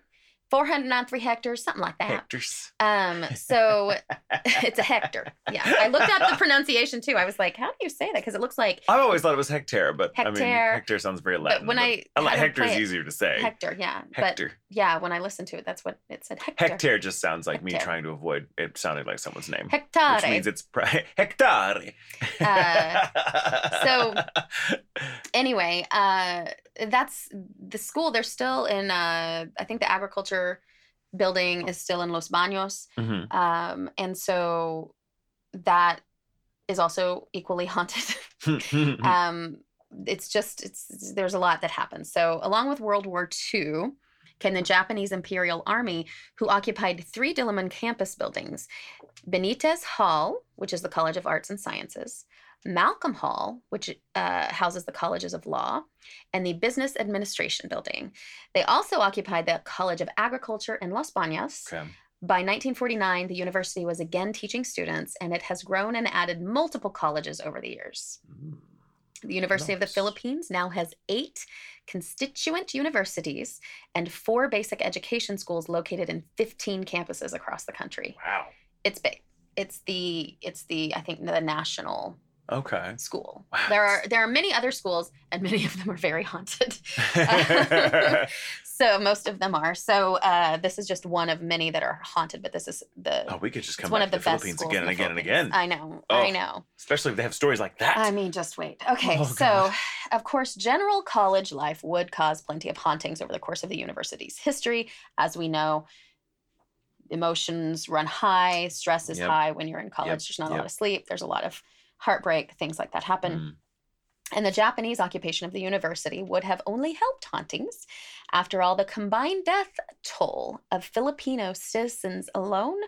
493 hectares, something like that.
hectares.
Um, so it's a hectare. Yeah. I looked up the pronunciation too. I was like, how do you say that? Because it looks like
I've always thought it was hectare, but I mean,
Hectare.
hectare sounds very Latin.
but when I
I like hectare is easier to say.
Hector, yeah. But
Hector.
yeah, when I listened to it, that's what it said. Hector.
Hectare just sounds like me trying to avoid it sounding like someone's name.
Hectare.
Which means it's pri- hectare.
Uh, so- anyway, uh, that's the school. They're still in. Uh, I think the agriculture building is still in Los Baños,
Mhm.
um, and so that is also equally haunted.
Mm-hmm.
um, it's just it's there's a lot that happens. So along with World War II came the Japanese Imperial Army, who occupied three Diliman campus buildings: Benitez Hall, which is the College of Arts and Sciences. Malcolm Hall, which uh, houses the colleges of law, and the Business Administration Building. They also occupied the College of Agriculture in Los Baños.
okay.
By 1949, the university was again teaching students, and it has grown and added multiple colleges over the years.
Mm.
The University of the Philippines now has eight constituent universities and four basic education schools located in 15 campuses across the country.
Wow.
It's big. It's the it's the I think the national
Okay.
school.
Wow.
There are there are many other schools and many of them are very haunted. so most of them are. So uh, this is just one of many that are haunted, but this is the
oh, we could just come
one
back
of the,
to the
best
Philippines
schools
again and again and again.
I know. I
Oh.
know.
Especially if they have stories like that.
I mean, just wait. Okay,
Oh,
so
God.
of course, general college life would cause plenty of hauntings over the course of the university's history. As we know, emotions run high, stress is
Yep.
high when you're in college.
Yep.
There's not a lot of sleep, there's a lot of heartbreak, things like that happen.
Mm.
And the Japanese occupation of the university would have only helped hauntings. After all, the combined death toll of Filipino citizens alone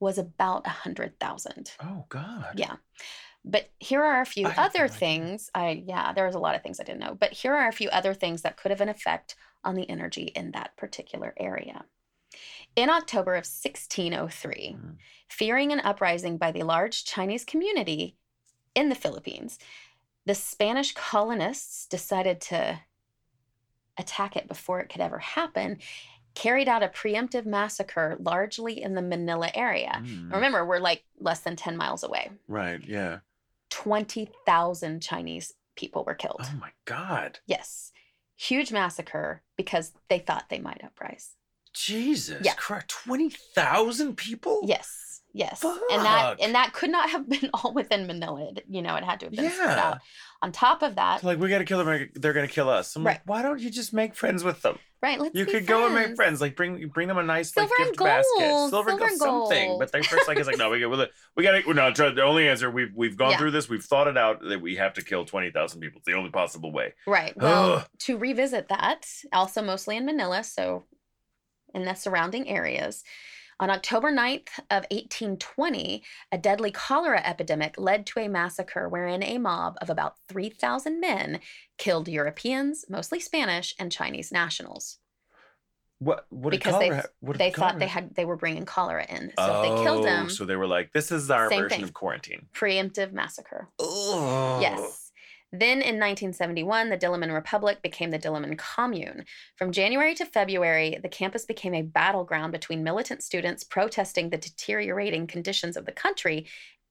was about 100,000.
Oh God.
Yeah. But here are a few
I
other things. I yeah, there was a lot of things I didn't know. But here are a few other things that could have an effect on the energy in that particular area. In October of 1603,
Mhm.
fearing an uprising by the large Chinese community in the Philippines, the Spanish colonists decided to attack it before it could ever happen, carried out a preemptive massacre largely in the Manila area.
Mm.
Remember, we're like less than 10 miles away.
Right. Yeah.
20,000 Chinese people were killed.
Oh my God.
Yes. Huge massacre because they thought they might uprise.
Jesus.
Yeah.
Christ. Twenty thousand people.
Yes. Yes. And that and that could not have been all within Manila. It- You know, it had to have been spread
Yeah.
out. On top of that,
Like we gotta kill them. They're gonna kill us. I'm
Right.
like, why don't you just make friends with them?
right? Let's
You could go and make
friends.
friends. Like bring bring them a nice
Silver
like gift basket,
gold,
silver, and
silver
gold, something. But they first like is like no, we got we got to no. The only answer we've we've gone
Yeah.
through this. We've thought it out that we have to kill twenty thousand people. It's the only possible way.
Right. Well, to revisit that, also mostly in Manila, so in the surrounding areas. On October 9th of 1820, a deadly cholera epidemic led to a massacre wherein a mob of about 3,000 men killed Europeans, mostly Spanish and Chinese nationals.
What what did
Because they-
what
They
the
thought
cholera-
they had they were bringing cholera in. So if they killed
Oh,
them,
So they were like, this is our version
thing.
of quarantine.
preemptive massacre.
Oh.
Yes. Then in 1971, the Diliman Republic became the Diliman Commune. From January to February, the campus became a battleground between militant students protesting the deteriorating conditions of the country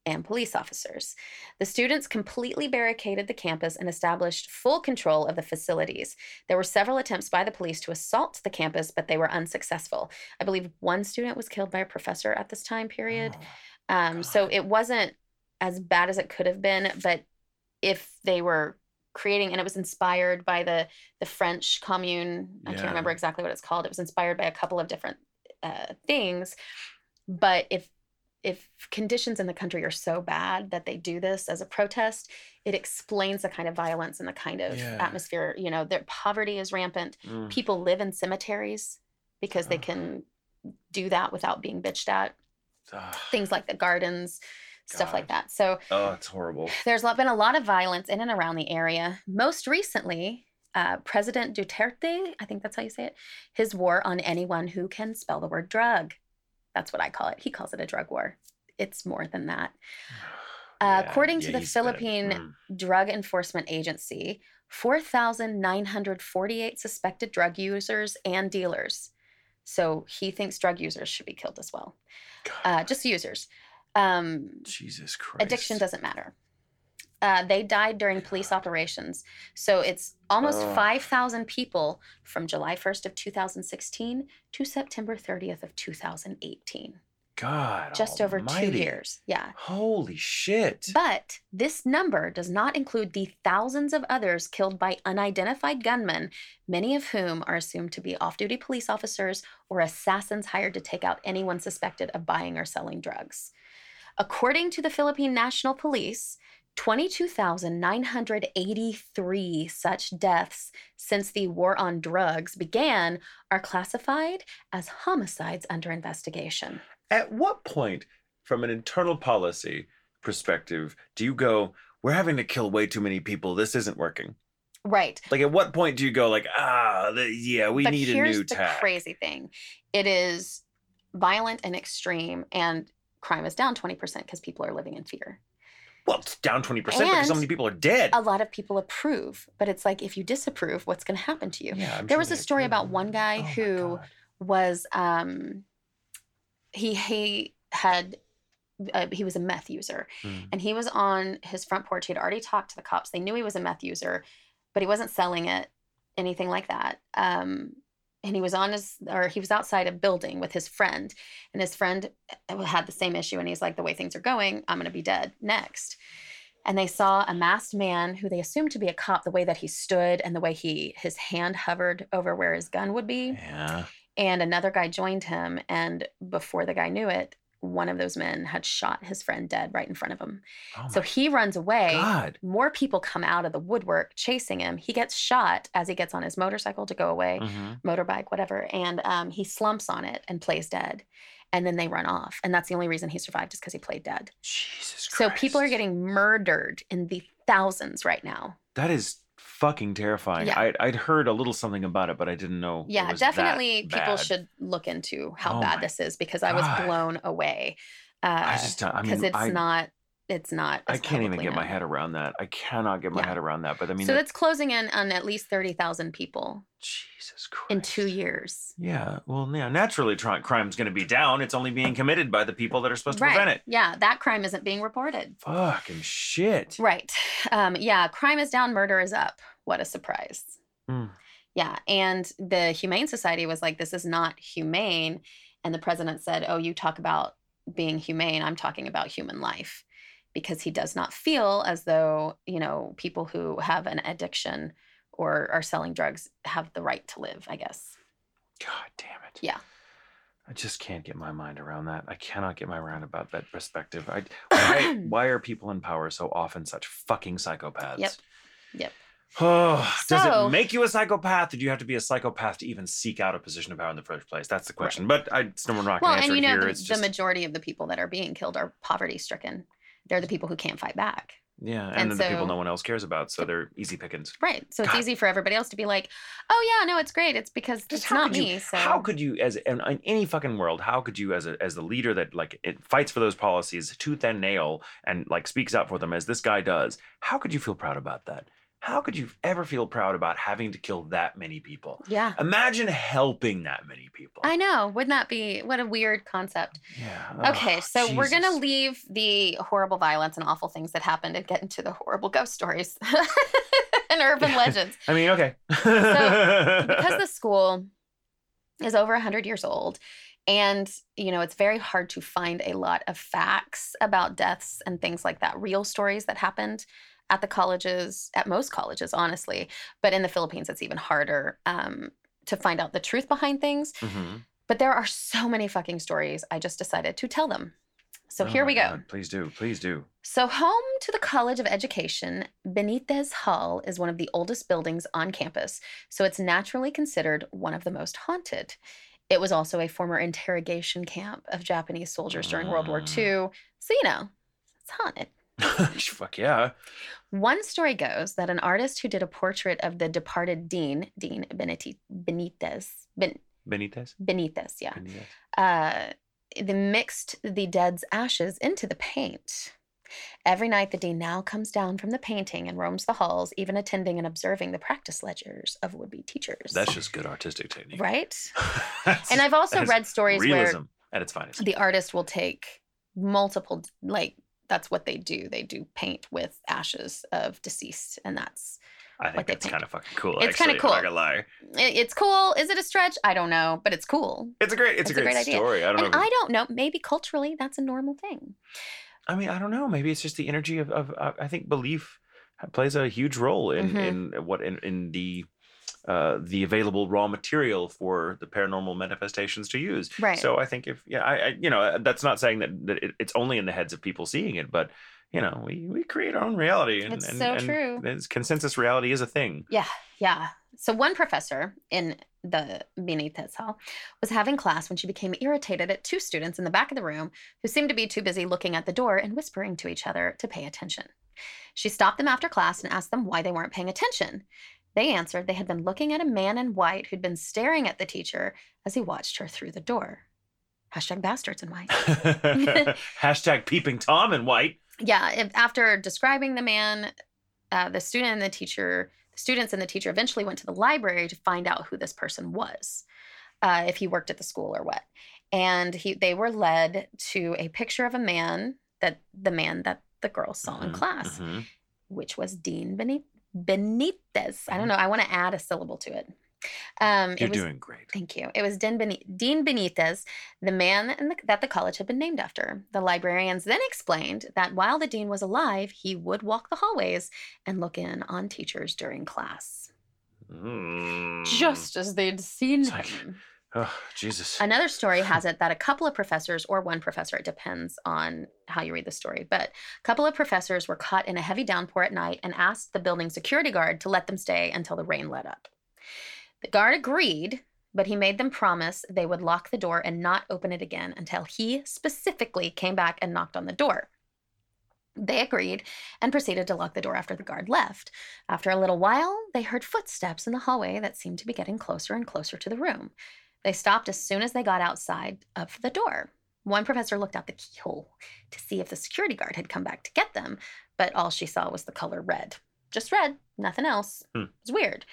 and police officers. The students completely barricaded the campus and established full control of the facilities. There were several attempts by the police to assault the campus, but they were unsuccessful. I believe one student was killed by a professor at this time period.
Oh,
Um, so it wasn't as bad as it could have been, but if they were creating and it was inspired by the the French commune, I
Yeah.
can't remember exactly what it's called. It was inspired by a couple of different uh, things, but if if conditions in the country are so bad that they do this as a protest, it explains the kind of violence and the kind of
Yeah.
atmosphere. You know, their poverty is rampant.
Mm.
People live in cemeteries because they can do that without being bitched at
Ugh.
things like the gardens, stuff like that. So
Oh, it's horrible.
There's been a lot of violence in and around the area. Most recently, uh, President Duterte, I think that's how you say it, his war on anyone who can spell the word drug. That's what I call it. He calls it a drug war. It's more than that. Uh,
Yeah,
according to the
he's been a-
Philippine
mm.
Drug Enforcement Agency, 4,948 suspected drug users and dealers. So he thinks drug users should be killed as well. Uh, just users. Um,
Jesus Christ.
addiction doesn't matter. Uh, they died during police operations. So it's almost
Ugh.
5,000 people from July 1st of 2016 to September 30th of 2018.
God.
Just over two years. Yeah.
Holy shit.
But this number does not include the thousands of others killed by unidentified gunmen, many of whom are assumed to be off duty police officers or assassins hired to take out anyone suspected of buying or selling drugs. According to the Philippine National Police, 22,983 such deaths since the war on drugs began are classified as homicides under investigation.
At what point, from an internal policy perspective, do you go, we're having to kill way too many people. This isn't working.
Right.
Like, at what point do you go, like, ah, the, yeah, we
but
need a
here's
new
the
tack?
crazy thing it is violent and extreme and crime is down 20% because people are living in fear.
Well, it's down 20% because so many people are dead.
a lot of people approve but it's like if you disapprove what's going to happen to you?
Yeah, I'm
there
sure
was a story about one guy
Oh
who- was um he he had uh, he was a meth user.
Mm.
and he was on his front porch. He had already talked to the cops. They knew he was a meth user but he wasn't selling it anything like that. Um and he was on his or he was outside a building with his friend and his friend uh, had the same issue and he's like the way things are going i'm going to be dead next and they saw a masked man who they assumed to be a cop the way that he stood and the way he his hand hovered over where his gun would be
Yeah.
and another guy joined him and before the guy knew it one of those men had shot his friend dead right in front of him.
Oh
so he runs away.
God.
more people come out of the woodwork chasing him. He gets shot as he gets on his motorcycle to go away
Mhm.
motorbike whatever and um, he slumps on it and plays dead. And then they run off. And that's the only reason he survived is because he played dead.
Jesus Christ.
so people are getting murdered in the thousands right now.
That is fucking terrifying.
Yeah.
I, I'd heard a little something about it, but I didn't know.
yeah definitely people should look into how
Oh
bad this is because i was blown away
I
uh,
just, I
because
mean,
it's
I,
not it's not
I can't even get my head around that. I cannot get my
Yeah.
head around that. But I mean,
so
that-
that's closing in on at least 30,000 people
Jesus Christ.
in 2 years
Yeah. Well, yeah. Naturally, crime's going to be down. It's only being committed by the people that are supposed to prevent it.
yeah that crime isn't being reported
Fucking shit.
Right. Um, yeah, crime is down, murder is up. What a surprise.
Mm.
Yeah. And the Humane Society was like, this is not humane. And the president said, oh, you talk about being humane. I'm talking about human life because he does not feel as though, you know, people who have an addiction or are selling drugs have the right to live, I guess.
God damn it.
Yeah.
I just can't get my mind around that. I cannot get my mind about that perspective. I, why, why are people in power so often such fucking psychopaths?
Yep. Yep.
Oh, does
So-
it make you a psychopath? Did you have to be a psychopath to even seek out a position of power in the first place? That's the question. But I, it's- we're not going
Well,
to answer
and you know,
here.
the,
it's
the majority of the people that are being killed are poverty stricken. They're the people who can't fight back.
Yeah, and,
And
then the people no one else cares about, so they're easy pickings.
Right. So it's easy for everybody else to be like, oh, yeah, no, it's great. It's because
Just
it's not
could you-
me. so
How could you, as in, in any fucking world, how could you, as a as the leader that like it fights for those policies tooth and nail and like speaks out for them as this guy does? How could you feel proud about that? How could you ever feel proud about having to kill that many people?
Yeah.
Imagine helping that many people.
I know. Wouldn't that be what a weird concept?
yeah.
Okay,
Ugh,
so we're gonna leave the horrible violence and awful things that happened and get into the horrible ghost stories and urban
Yeah.
legends.
I mean, okay.
so, Because the school is over 100 years old and you know it's very hard to find a lot of facts about deaths and things like that real stories that happened at the colleges at most colleges honestly but in the philippines it's even harder um, to find out the truth behind things
Mhm.
but there are so many fucking stories i just decided to tell them so
Oh
here we go
God, Please do. Please do.
so, home to the College of Education, Benitez Hall is one of the oldest buildings on campus, so it's naturally considered one of the most haunted. It was also a former interrogation camp of Japanese soldiers during World War. II, so you know, it's haunted.
Fuck yeah.
One story goes that an artist who did a portrait of the departed dean, Dean Beniti- Benitez, ben,
Benitez?
Benitez, yeah,
Benitez?
uh, they mixed the dead's ashes into the paint. Every night, the dean now comes down from the painting and roams the halls, even attending and observing the practice ledgers of would be teachers.
That's just good artistic technique.
right. And I've also read stories
realism
where
at its finest.
the artist will take multiple, like, that's what they do. They do paint with ashes of deceased, and that's
I think that's kind of fucking cool.
It's
actually, I'm
cool.
not gonna lie.
it- it's cool. Is it a stretch? I don't know, but it's cool.
It's a great. It's,
It's
a
a
great,
great idea.
I don't
And
know.
I don't know. Maybe culturally, that's a normal thing.
I mean, I don't know. Maybe it's just the energy of. of uh, I think belief plays a huge role in
Mhm.
in what in in the. Uh, the available raw material for the paranormal manifestations to use.
Right.
So I think if yeah, I, I you know that's not saying that, that it, it's only in the heads of people seeing it, but you know we we create our own reality. And,
It's
and,
so
and
true.
it's- Consensus reality is a thing.
Yeah, yeah. So one professor in the Benitez Hall was having class when she became irritated at two students in the back of the room who seemed to be too busy looking at the door and whispering to each other to pay attention. She stopped them after class and asked them why they weren't paying attention. They answered they had been looking at a man in white who'd been staring at the teacher as he watched her through the door. Hashtag bastards in white.
Hashtag peeping Tom in white.
yeah if, after describing the man uh, the student and the teacher the students and the teacher eventually went to the library to find out who this person was uh, if he worked at the school or what and he they were led to a picture of a man that the man that the girls saw in
Mhm,
class
mhm.
which was dean Benit- benitez i don't know i want to add a syllable to it um,
You're
it was,
doing great.
Thank you. It was Dean, Beni- Dean Benitez, the man in the, that the college had been named after. The librarians then explained that while the dean was alive, he would walk the hallways and look in on teachers during class,
Mm.
just as they'd seen
It's like-
him.
Oh, Jesus.
Another story hmm. has it that a couple of professors, or one professor, it depends on how you read the story, but a couple of professors were caught in a heavy downpour at night and asked the building security guard to let them stay until the rain let up. The guard agreed, but he made them promise they would lock the door and not open it again until he specifically came back and knocked on the door. They agreed and proceeded to lock the door after the guard left. After a little while, they heard footsteps in the hallway that seemed to be getting closer and closer to the room. They stopped as soon as they got outside of the door. One professor looked out the keyhole to see if the security guard had come back to get them, but all she saw was the color red. Just red, nothing else.
Hmm.
It was weird.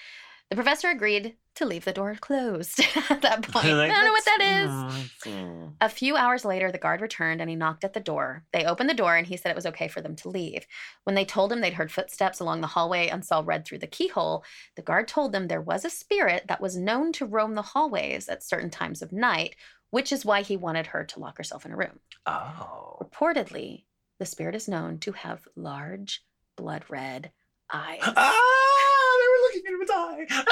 The professor agreed to leave the door closed at that point.
Like,
I don't know what
"That's-
is. A few hours later, the guard returned and he knocked at the door. They opened the door and he said it was okay for them to leave. When they told him they'd heard footsteps along the hallway and saw red through the keyhole, the guard told them there was a spirit that was known to roam the hallways at certain times of night, which is why he wanted her to lock herself in a room.
Oh.
Reportedly, the spirit is known to have large, blood red eyes.
Ah, they were looking at his eye.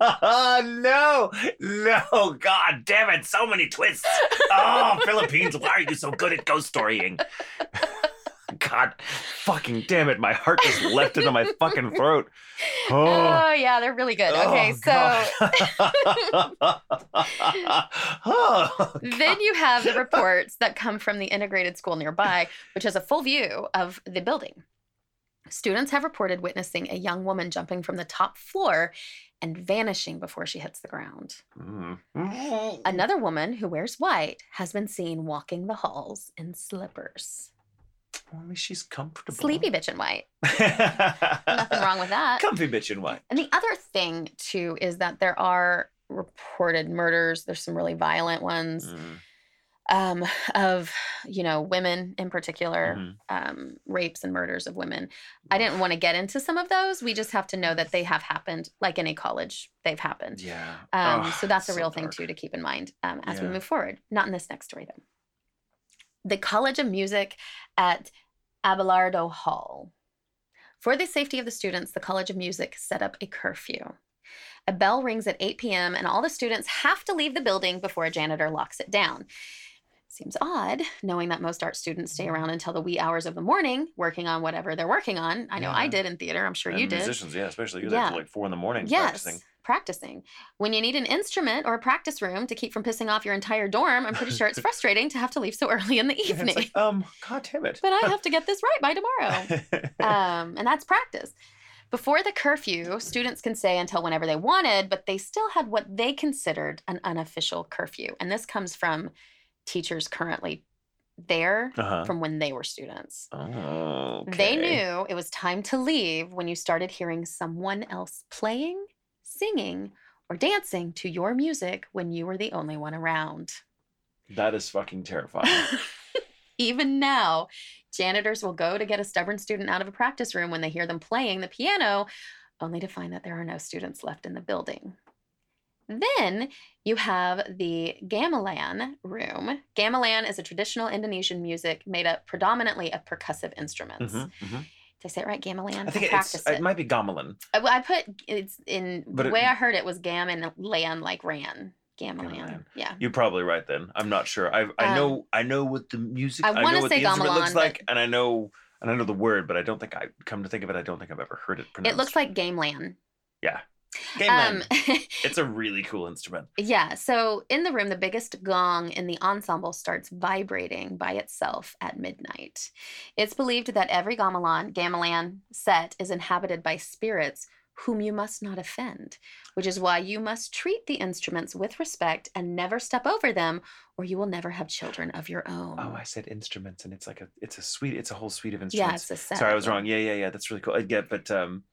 Ah. no, no, God damn it, so many twists. Oh, Philippines, why are you so good at ghost storying? God fucking damn it, my heart just leapt into my fucking throat.
Oh, yeah, they're really good. Okay,
Oh,
so
Oh,
then you have the reports that come from the integrated school nearby, which has a full view of the building. Students have reported witnessing a young woman jumping from the top floor and vanishing before she hits the ground.
Mm.
Another woman who wears white has been seen walking the halls in slippers.
At she's comfortable.
Sleepy bitch in white.
Nothing
Nothing wrong with that.
Comfy bitch in white.
And the other thing, too, is that there are reported murders. There's some really violent ones
Mm.
Um, of, you know, women in particular,
Mhm.
um, rapes and murders of women. I didn't want to get into some of those. We just have to know that they have happened, like any college, they've happened.
Yeah.
Um,
Oh,
so that's a
so
real thing too to keep in mind um, as we move forward. Not in this next story though. The College of Music at Abelardo Hall. For the safety of the students, the College of Music set up a curfew. A bell rings at 8 p.m., and all the students have to leave the building before a janitor locks it down. Seems odd, knowing that most art students stay around until the wee hours of the morning working on whatever they're working on. I know I did in theater. I'm sure
And
you did.
musicians, yeah, especially you're
Yeah.
like four in the morning
Yes,
practicing.
practicing. When you need an instrument or a practice room to keep from pissing off your entire dorm, I'm pretty sure it's frustrating to have to leave so early in the
Yeah, it's
evening.
like, um, God damn it.
but I have to get this right by tomorrow. Um, and that's practice. Before the curfew, students can stay until whenever they wanted, but they still had what they considered an unofficial curfew. And this comes from teachers currently there
uh-huh.
from when they were students.
Oh,
They knew it was time to leave when you started hearing someone else playing, singing, or dancing to your music when you were the only one around.
That is fucking terrifying.
Even now, janitors will go to get a stubborn student out of a practice room when they hear them playing the piano, only to find that there are no students left in the building. Then you have the gamelan room. Gamelan is a traditional Indonesian music made up predominantly of percussive instruments.
Mhm, mhm.
Did I say it right? Gamelan?
I think it's,
practiced
it might be gamelan.
I, I put it's in
But
the
it-
way I heard it was gam and land like ran. Gamelan.
Gamelan.
Yeah.
You're probably right then. I'm not sure. I I
Um,
know I know what the music
I
I, know what
say
the instrument looks
gamelan,
like, and I know and I know the word, but I don't think I come to think of it, I don't think I've ever heard it pronounced.
It looks like gamelan.
Gamelan.
Um,
it's a really cool instrument.
yeah. So in the room, the biggest gong in the ensemble starts vibrating by itself at midnight. It's believed that every gamelan, gamelan set is inhabited by spirits whom you must not offend, which is why you must treat the instruments with respect and never step over them, or you will never have children of your own.
Oh, I said instruments, and it's like a it's a suite. It's a whole suite of instruments.
yeah, it's a set.
sorry, I was wrong. Yeah, yeah, yeah. That's really cool. I get, but um,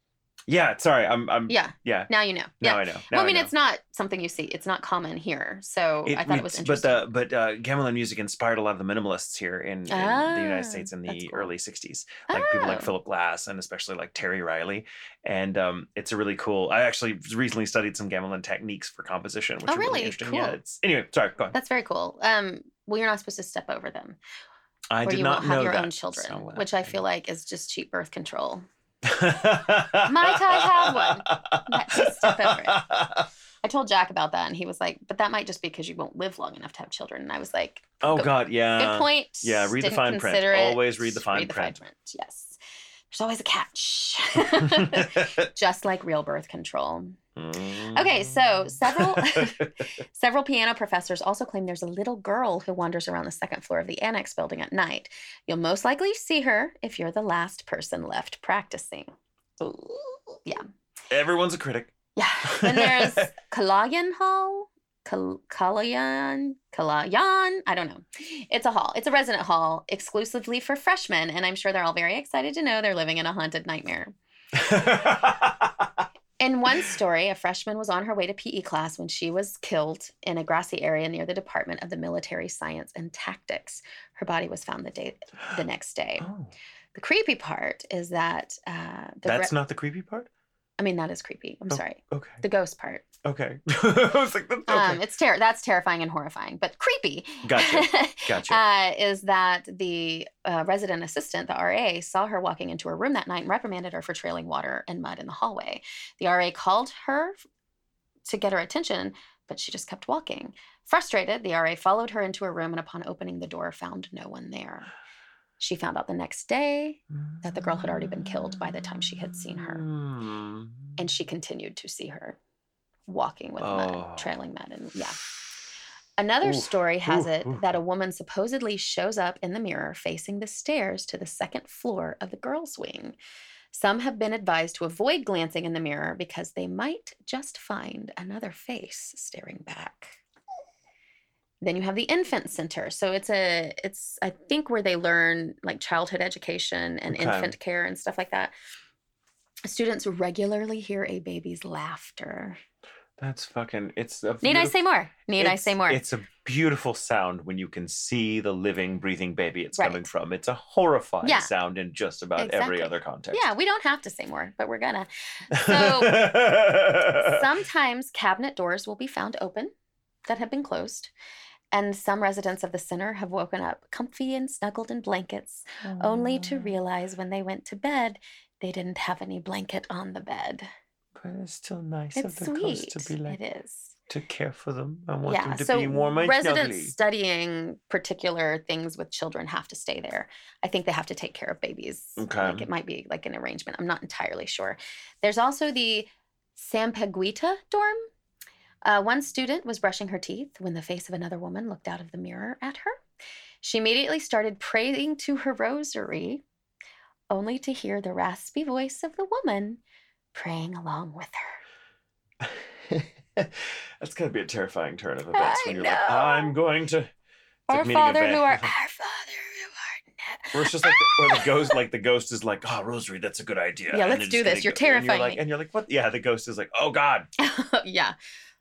yeah. Sorry, I'm I'm
Yeah.
yeah.
Now you know.
Now
yeah.
I know. Now
well, I mean,
know.
it's not something you see. It's not common here. So I thought it was interesting.
But uh, but uh, gamelan music inspired a lot of the minimalists here in, in the
Ah,
United States in the
cool.
early '60s, like people like
Oh.
Philip Glass and especially like Terry Riley. And um, it's a really cool. I actually recently studied some gamelan techniques for composition, which
Oh,
are really,
really?
interesting.
Cool.
Yeah. It's anyway. Sorry, go on.
That's very cool. Um, well, you're not supposed to step over them,
I
or
did
you
not
won't have your
that.
own children,
so, uh,
which I feel like is just cheap birth control.
Might
I have one? Step over I told Jack about that, and he was like, "But that might just be because you won't live long enough to have children." And I was like,
Oh
Good-
God, yeah.
"Good point."
yeah, read the
Didn't
fine print.
it.
Always read the fine print.
Yes, there's always a catch. just like real birth control. Mm. Okay, so several several piano professors also claim there's a little girl who wanders around the second floor of the annex building at night. You'll most likely see her if you're the last person left practicing. Yeah.
Everyone's a critic.
Yeah. Then there's Kalayaan Hall. Kal- Kalayaan, Kalayaan, I don't know. It's a hall. It's a resident hall exclusively for freshmen, and I'm sure they're all very excited to know they're living in a haunted nightmare. In one story, a freshman was on her way to PE class when she was killed in a grassy area near the Department of the Military Science and Tactics. Her body was found the day the next day.
oh,
The creepy part is that uh,
that's
re-
not the creepy part.
I mean that is creepy. I'm
Oh,
sorry.
Okay.
The ghost part.
Okay. I was like, that's okay.
Um, it's ter- that's terrifying and horrifying, but creepy.
Gotcha. Gotcha.
uh, is that the uh, resident assistant, the RA, saw her walking into her room that night and reprimanded her for trailing water and mud in the hallway. The RA called her to get her attention, but she just kept walking. Frustrated, the RA followed her into her room and, upon opening the door, found no one there. She found out the next day that the girl had already been killed by the time she had seen her.
Hmm.
And she continued to see her walking with
Oh.
mud, trailing mud. And yeah. Another
Oof,
story has
oof,
it
oof.
that a woman supposedly shows up in the mirror facing the stairs to the second floor of the girls' wing. Some have been advised to avoid glancing in the mirror because they might just find another face staring back. Then you have the infant center. So it's a it's I think where they learn like childhood education and
Okay.
infant care and stuff like that. Students regularly hear a baby's laughter.
That's fucking. It's a.
Need I say more? Need I say more?
It's a beautiful sound when you can see the living, breathing baby it's coming from. It's a horrifying
Yeah.
sound in just about
Exactly.
every other context.
Yeah, we don't have to say more, but we're gonna. So sometimes cabinet doors will be found open that have been closed. And some residents of the center have woken up comfy and snuggled in blankets, only to realize when they went to bed, they didn't have any blanket on the bed.
But it's still nice
It's
of the coast to be like
it is.
to care for them. I want
Yeah.
them to
So
be warm and
residents
snuggly.
studying particular things with children have to stay there. I think they have to take care of babies.
Okay.
Like it might be like an arrangement. I'm not entirely sure. There's also the Sampaguita dorm. Uh, one student was brushing her teeth when the face of another woman looked out of the mirror at her. She immediately started praying to her rosary, only to hear the raspy voice of the woman praying along with her.
That's gonna be a terrifying turn of events
I
when you're like,
know.
I'm going to. It's
Our
like
Father who art, our Father who art in heaven.
Where it's just like the, the ghost, like the ghost is like, oh, rosary, that's a good idea.
Yeah,
and
let's do this. You're
go- and
terrifying
like,
me.
and you're like, what? Yeah, the ghost is like, oh God.
yeah.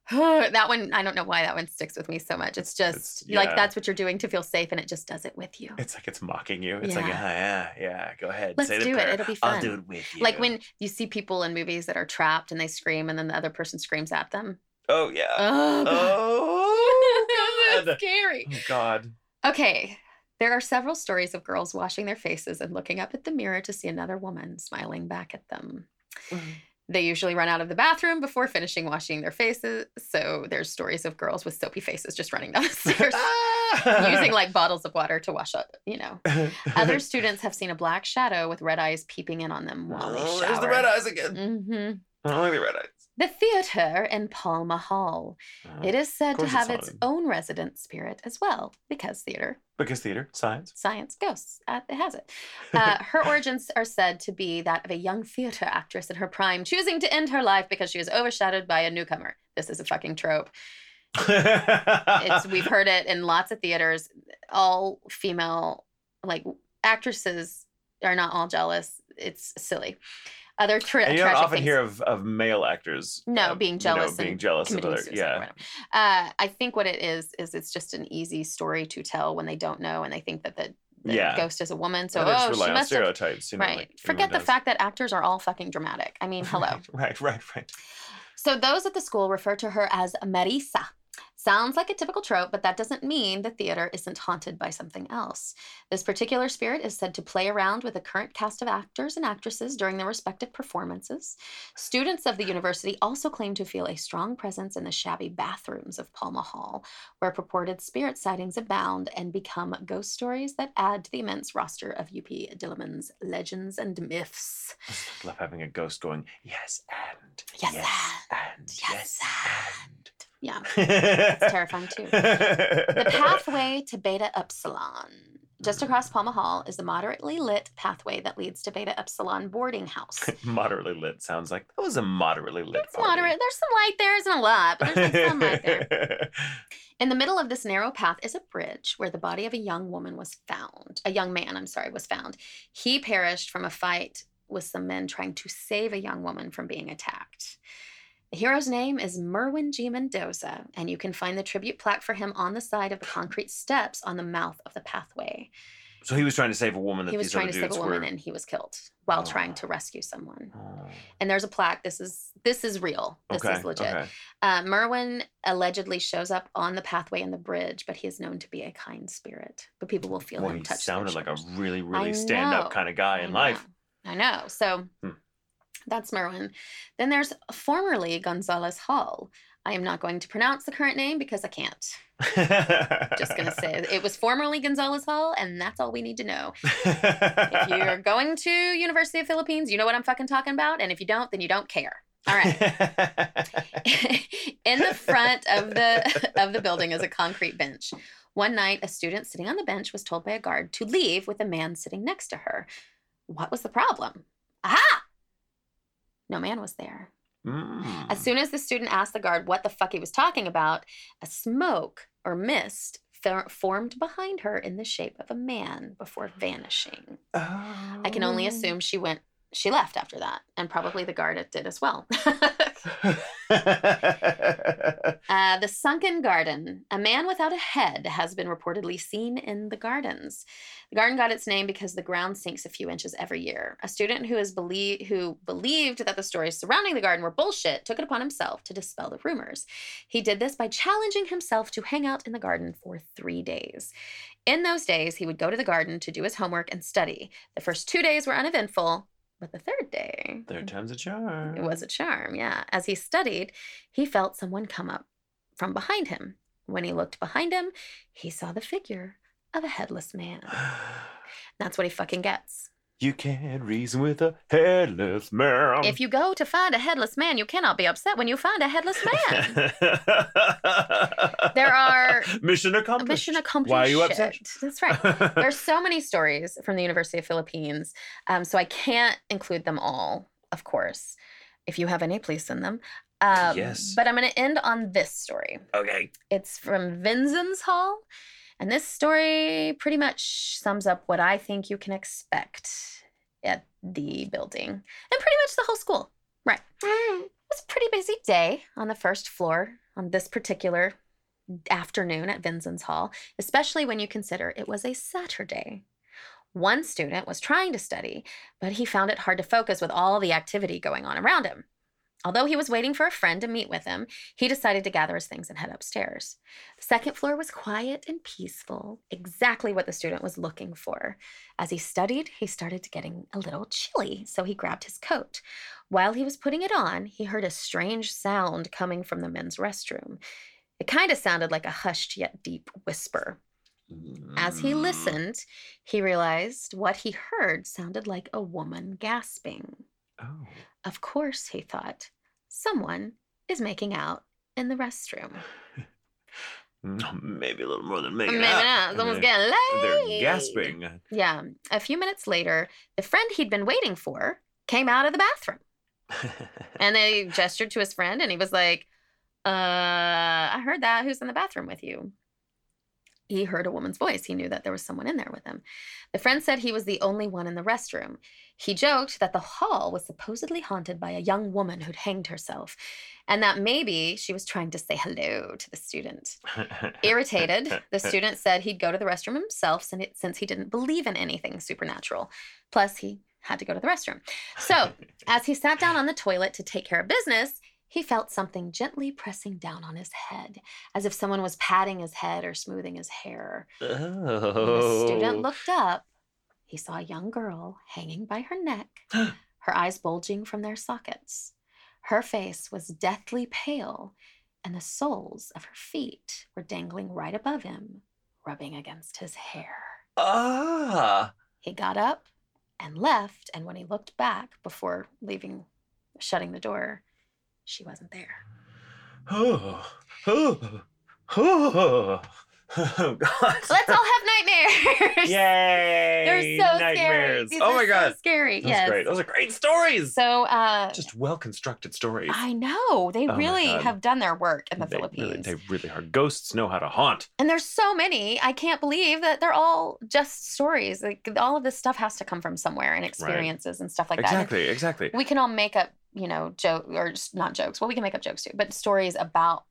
that one, I don't know why that one sticks with me so much. It's just
It's-
like that's what you're doing to feel safe, and it just does it with you.
It's like it's mocking you. It's like,
Yeah.
yeah, yeah, yeah. Go ahead.
Let's do it.
prayer.
It'll be fun.
I'll do it with you.
Like when you see people in movies that are trapped and they scream, and then the other person screams at them.
Oh yeah.
Oh, God.
Oh
that's
God.
scary.
Oh God.
Okay. There are several stories of girls washing their faces and looking up at the mirror to see another woman smiling back at them. Mm-hmm. They usually run out of the bathroom before finishing washing their faces. So there's stories of girls with soapy faces just running down the stairs, using like bottles of water to wash up, you know. Other students have seen a black shadow with red eyes peeping in on them while they
Oh,
shower.
there's the red eyes again.
hmm
I like the red eyes.
The theater in Palma Hall.
Oh,
It is said to have
it's
its own resident spirit as well, because theater,
because theater, science.
science, ghosts, uh, it has it. Uh, her origins are said to be that of a young theater actress in her prime choosing to end her life because she was overshadowed by a newcomer. This is a fucking trope. It's we've heard it in lots of theaters. All female like actresses are not all jealous. It's silly. Other tra-
and you don't often
things.
hear of, of male actors
No,
uh,
being
you know,
jealous
being jealous of other yeah.
Uh, I think what it is is it's just an easy story to tell when they don't know and they think that the,
Yeah.
ghost is a woman. So
Or they just
oh,
rely
she
on
must have
stereotypes you know,
right.
like
Forget the
does.
fact that actors are all fucking dramatic. I mean, hello.
right right right
So those at the school refer to her as Marisa. Sounds like a typical trope, but that doesn't mean the theater isn't haunted by something else. This particular spirit is said to play around with the current cast of actors and actresses during their respective performances. Students of the university also claim to feel a strong presence in the shabby bathrooms of Palma Hall, where purported spirit sightings abound and become ghost stories that add to the immense roster of UP Diliman's legends and myths.
I love having a ghost going yes and
Yes,
and
yes,
yes and
Yeah,
it's
terrifying too. The pathway to Beta Upsilon. Just mm. across Palma Hall is the moderately lit pathway that leads to Beta Upsilon boarding house.
moderately lit sounds like that was a moderately lit
It's moderate. There's some light there, isn't a lot, but there's like some light there. In the middle of this narrow path is a bridge where the body of a young woman was found. A young man, I'm sorry, was found. He perished from a fight with some men trying to save a young woman from being attacked. The hero's name is Merwin G. Mendoza, and you can find the tribute plaque for him on the side of the concrete steps on the mouth of the pathway.
so he was trying to save a woman that
He was trying to save a woman
were.
and he was killed while trying
Oh.
to rescue someone.
Oh,
And there's a plaque. This is this is real. This
okay,
is legit.
okay.
Uh, Merwin allegedly shows up on the pathway and the bridge, but he is known to be a kind spirit. But people will feel
Well,
him
he sounded like a really, really stand-up kind of guy
I
in life.
I know. So
Hmm.
That's Merwin. Then there's formerly Gonzalez Hall. I am not going to pronounce the current name because I can't. Just gonna say it was formerly Gonzalez Hall, and that's all we need to know. If you're going to University of Philippines, you know what I'm fucking talking about, and if you don't, then you don't care. All right. In the front of the of the building is a concrete bench. One night, a student sitting on the bench was told by a guard to leave with a man sitting next to her. What was the problem? Aha! No man was there.
Mm.
As soon as the student asked the guard what the fuck he was talking about, a smoke or mist for- formed behind her in the shape of a man before vanishing. I can only
Oh.
assume she went she left after that, and probably the guard did as well. Uh, the Sunken Garden. A man without a head has been reportedly seen in the gardens. The garden got its name because the ground sinks a few inches every year. A student who is belie- who believed that the stories surrounding the garden were bullshit took it upon himself to dispel the rumors. He did this by challenging himself to hang out in the garden for three days. In those days, he would go to the garden to do his homework and study. The first two days were uneventful, but the third day
Third time's a charm.
it was a charm, yeah. As he studied, he felt someone come up from behind him. When he looked behind him, he saw the figure of a headless man. That's what he fucking gets.
You can't reason with a headless man.
If you go to find a headless man, you cannot be upset when you find a headless man. There are-
mission accomplished.
Mission accomplished.
Why are you upset?
That's right. There's so many stories from the University of Philippines, um, so I can't include them all, of course. If you have any, please send them. Um,
Yes.
But I'm going to end on this story.
okay.
It's from Vinzons Hall. And this story pretty much sums up what I think you can expect at the building and pretty much the whole school. Right. It was a pretty busy day on the first floor on this particular afternoon at Vinzons Hall, especially when you consider it was a Saturday. One student was trying to study, but he found it hard to focus with all the activity going on around him. Although he was waiting for a friend to meet with him, he decided to gather his things and head upstairs. The second floor was quiet and peaceful, exactly what the student was looking for. As he studied, he started getting a little chilly, so he grabbed his coat. While he was putting it on, he heard a strange sound coming from the men's restroom. It kind of sounded like a hushed yet deep whisper. As he
Mm.
listened, he realized what he heard sounded like a woman gasping.
Oh.
Of course, he thought, someone is making out in the restroom.
Maybe a little more than making
Maybe
out.
not. Someone's getting laid.
They're gasping.
Yeah. A few minutes later, the friend he'd been waiting for came out of the bathroom. And they gestured to his friend and he was like, uh, I heard that. Who's in the bathroom with you? He heard a woman's voice. He knew that there was someone in there with him. The friend said he was the only one in the restroom. He joked that the hall was supposedly haunted by a young woman who'd hanged herself, and that maybe she was trying to say hello to the student. Irritated, the student said he'd go to the restroom himself since he didn't believe in anything supernatural. Plus, he had to go to the restroom. So, as he sat down on the toilet to take care of business, he felt something gently pressing down on his head, as if someone was patting his head or smoothing his hair. When the student
oh.
looked up, he saw a young girl hanging by her neck, her eyes bulging from their sockets. Her face was deathly pale, and the soles of her feet were dangling right above him, rubbing against his hair.
Ah.
He got up and left, and when he looked back before leaving, shutting the door, she wasn't there.
Oh. Oh. Oh. Oh God.
Let's all have nightmares.
Yay!
They're so scary.
Nightmares.
These
oh my
so
God.
scary.
Those
yes.
great. Those are great stories.
So, uh,
Just well constructed stories.
I know they
Oh
really have done their work in the
They
Philippines,
Really, they really are. Ghosts know how to haunt.
and there's so many. I can't believe that they're all just stories. Like all of this stuff has to come from somewhere and experiences and stuff like that.
exactly. Exactly.
We can all make up, you know, joke or just not jokes. Well, we can make up jokes too, but stories about,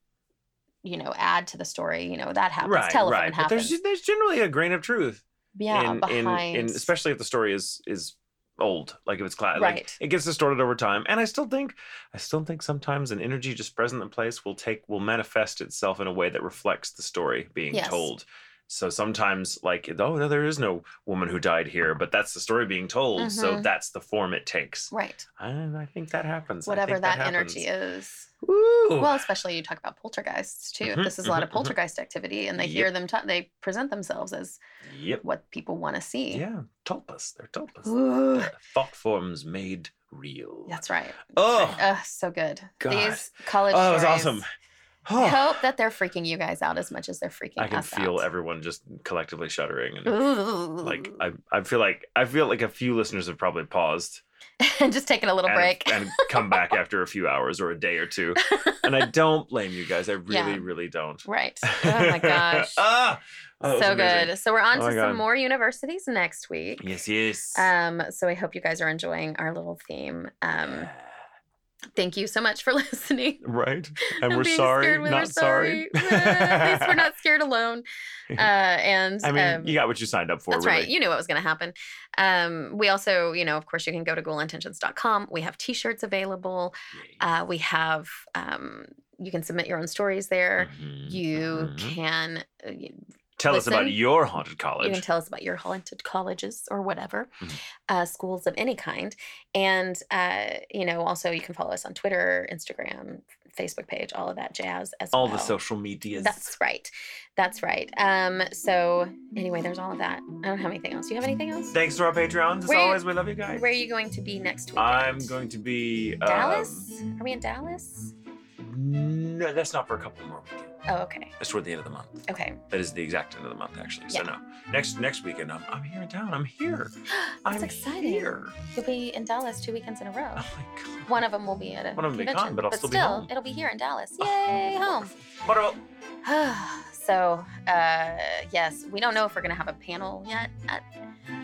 you know, add to the story. You know, that happens.
Right.
Telephone
right. But
happens.
there's there's generally a grain of truth.
yeah,
in,
behind.
in, in especially if the story is is old like if it's class
Right.
like it gets distorted over time and i still think i still think sometimes an energy just present in place will take will manifest itself in a way that reflects the story being
Yes.
told So sometimes, like, oh, no, there is no woman who died here, but that's the story being told. So
Mhm.
that's the form it takes.
Right.
And I think that happens.
Whatever
think
that,
happens.
energy is.
Woo!
Well, especially you talk about poltergeists too.
Mhm,
this is a lot of
mhm, mhm.
poltergeist activity, and they
Yep.
hear them, ta- they present themselves as
yep.
what people want to see.
Yeah. Tulpas. They're tulpas.
Ooh,
They're thought forms made real.
that's right.
Oh.
Ugh, so good.
God.
These college.
Oh, it was
stories,
awesome.
I hope that they're freaking you guys out as much as they're freaking out.
I can feel
out.
everyone just collectively shuddering and
Ooh.
like I, I feel like I feel like a few listeners have probably paused
and just taking a little
and,
break.
and come back after a few hours or a day or two. And I don't blame you guys. I really,
Yeah.
really don't.
right. Oh my gosh.
ah, oh,
so good. So we're on
Oh
to some more universities next week.
Yes, yes.
Um, so I hope you guys are enjoying our little theme. Um, thank you so much for listening.
right. And we're sorry,
scared
not
we're
sorry.
At least we're not scared alone. Uh, and
I mean,
um,
you got what you signed up for.
That's
really.
right. You knew what was going to happen. Um, we also, you know, of course, you can go to ghoulintentions.com. We have t-shirts available. Uh, we have, um, you can submit your own stories there.
Mhm,
You
mhm.
can, uh,
tell us about your haunted college.
you can tell us about your haunted colleges or whatever,
Mhm.
uh, schools of any kind. And, uh, you know, also you can follow us on Twitter, Instagram, Facebook page, all of that jazz as
All
well.
the social medias.
That's right. That's right. Um, so anyway, there's all of that. I don't have anything else. Do you have anything else?
Thanks to our Patreons. As
Where-
always, we love you guys.
Where are you going to be next week?
I'm going to be
Dallas?
Um,
Are we in Dallas?
No, that's not for a couple more weekends.
Oh, okay.
That's toward the end of the month.
Okay.
That is the exact end of the month, actually. So
Yeah.
no, next next weekend I'm, I'm here in town. I'm here.
That's
I'm
exciting.
here.
You'll be in Dallas two weekends in a row.
Oh my god.
One of them will be at a
One of 'em will be gone, but I'll still be home.
it'll be here in Dallas.
Oh,
Yay, home.
What about?
so, uh, yes, we don't know if we're gonna have a panel yet at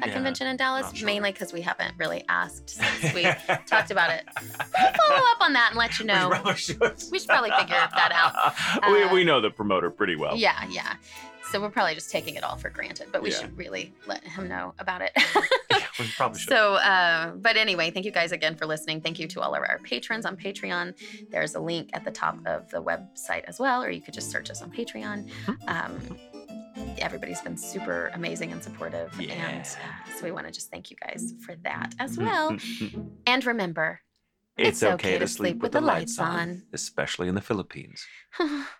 Yeah,
convention in Dallas,
sure.
mainly because we haven't really asked since we talked about it. We'll follow up on that and let you know.
We probably should.
We should probably figure that
out. we,
Uh,
we know the promoter pretty well.
Yeah, yeah. So we're probably just taking it all for granted, but we
Yeah.
should really let him know about it.
Yeah, we probably should.
so, uh, but anyway, thank you guys again for listening. Thank you to all of our patrons on Patreon. There's a link at the top of the website as well, or you could just search us on Patreon.
Mm-hmm.
Um, everybody's been super amazing and supportive, and uh, so we want to just thank you guys for that as well. and remember,
it's, okay, to sleep with the lights on,
on.
especially in the Philippines.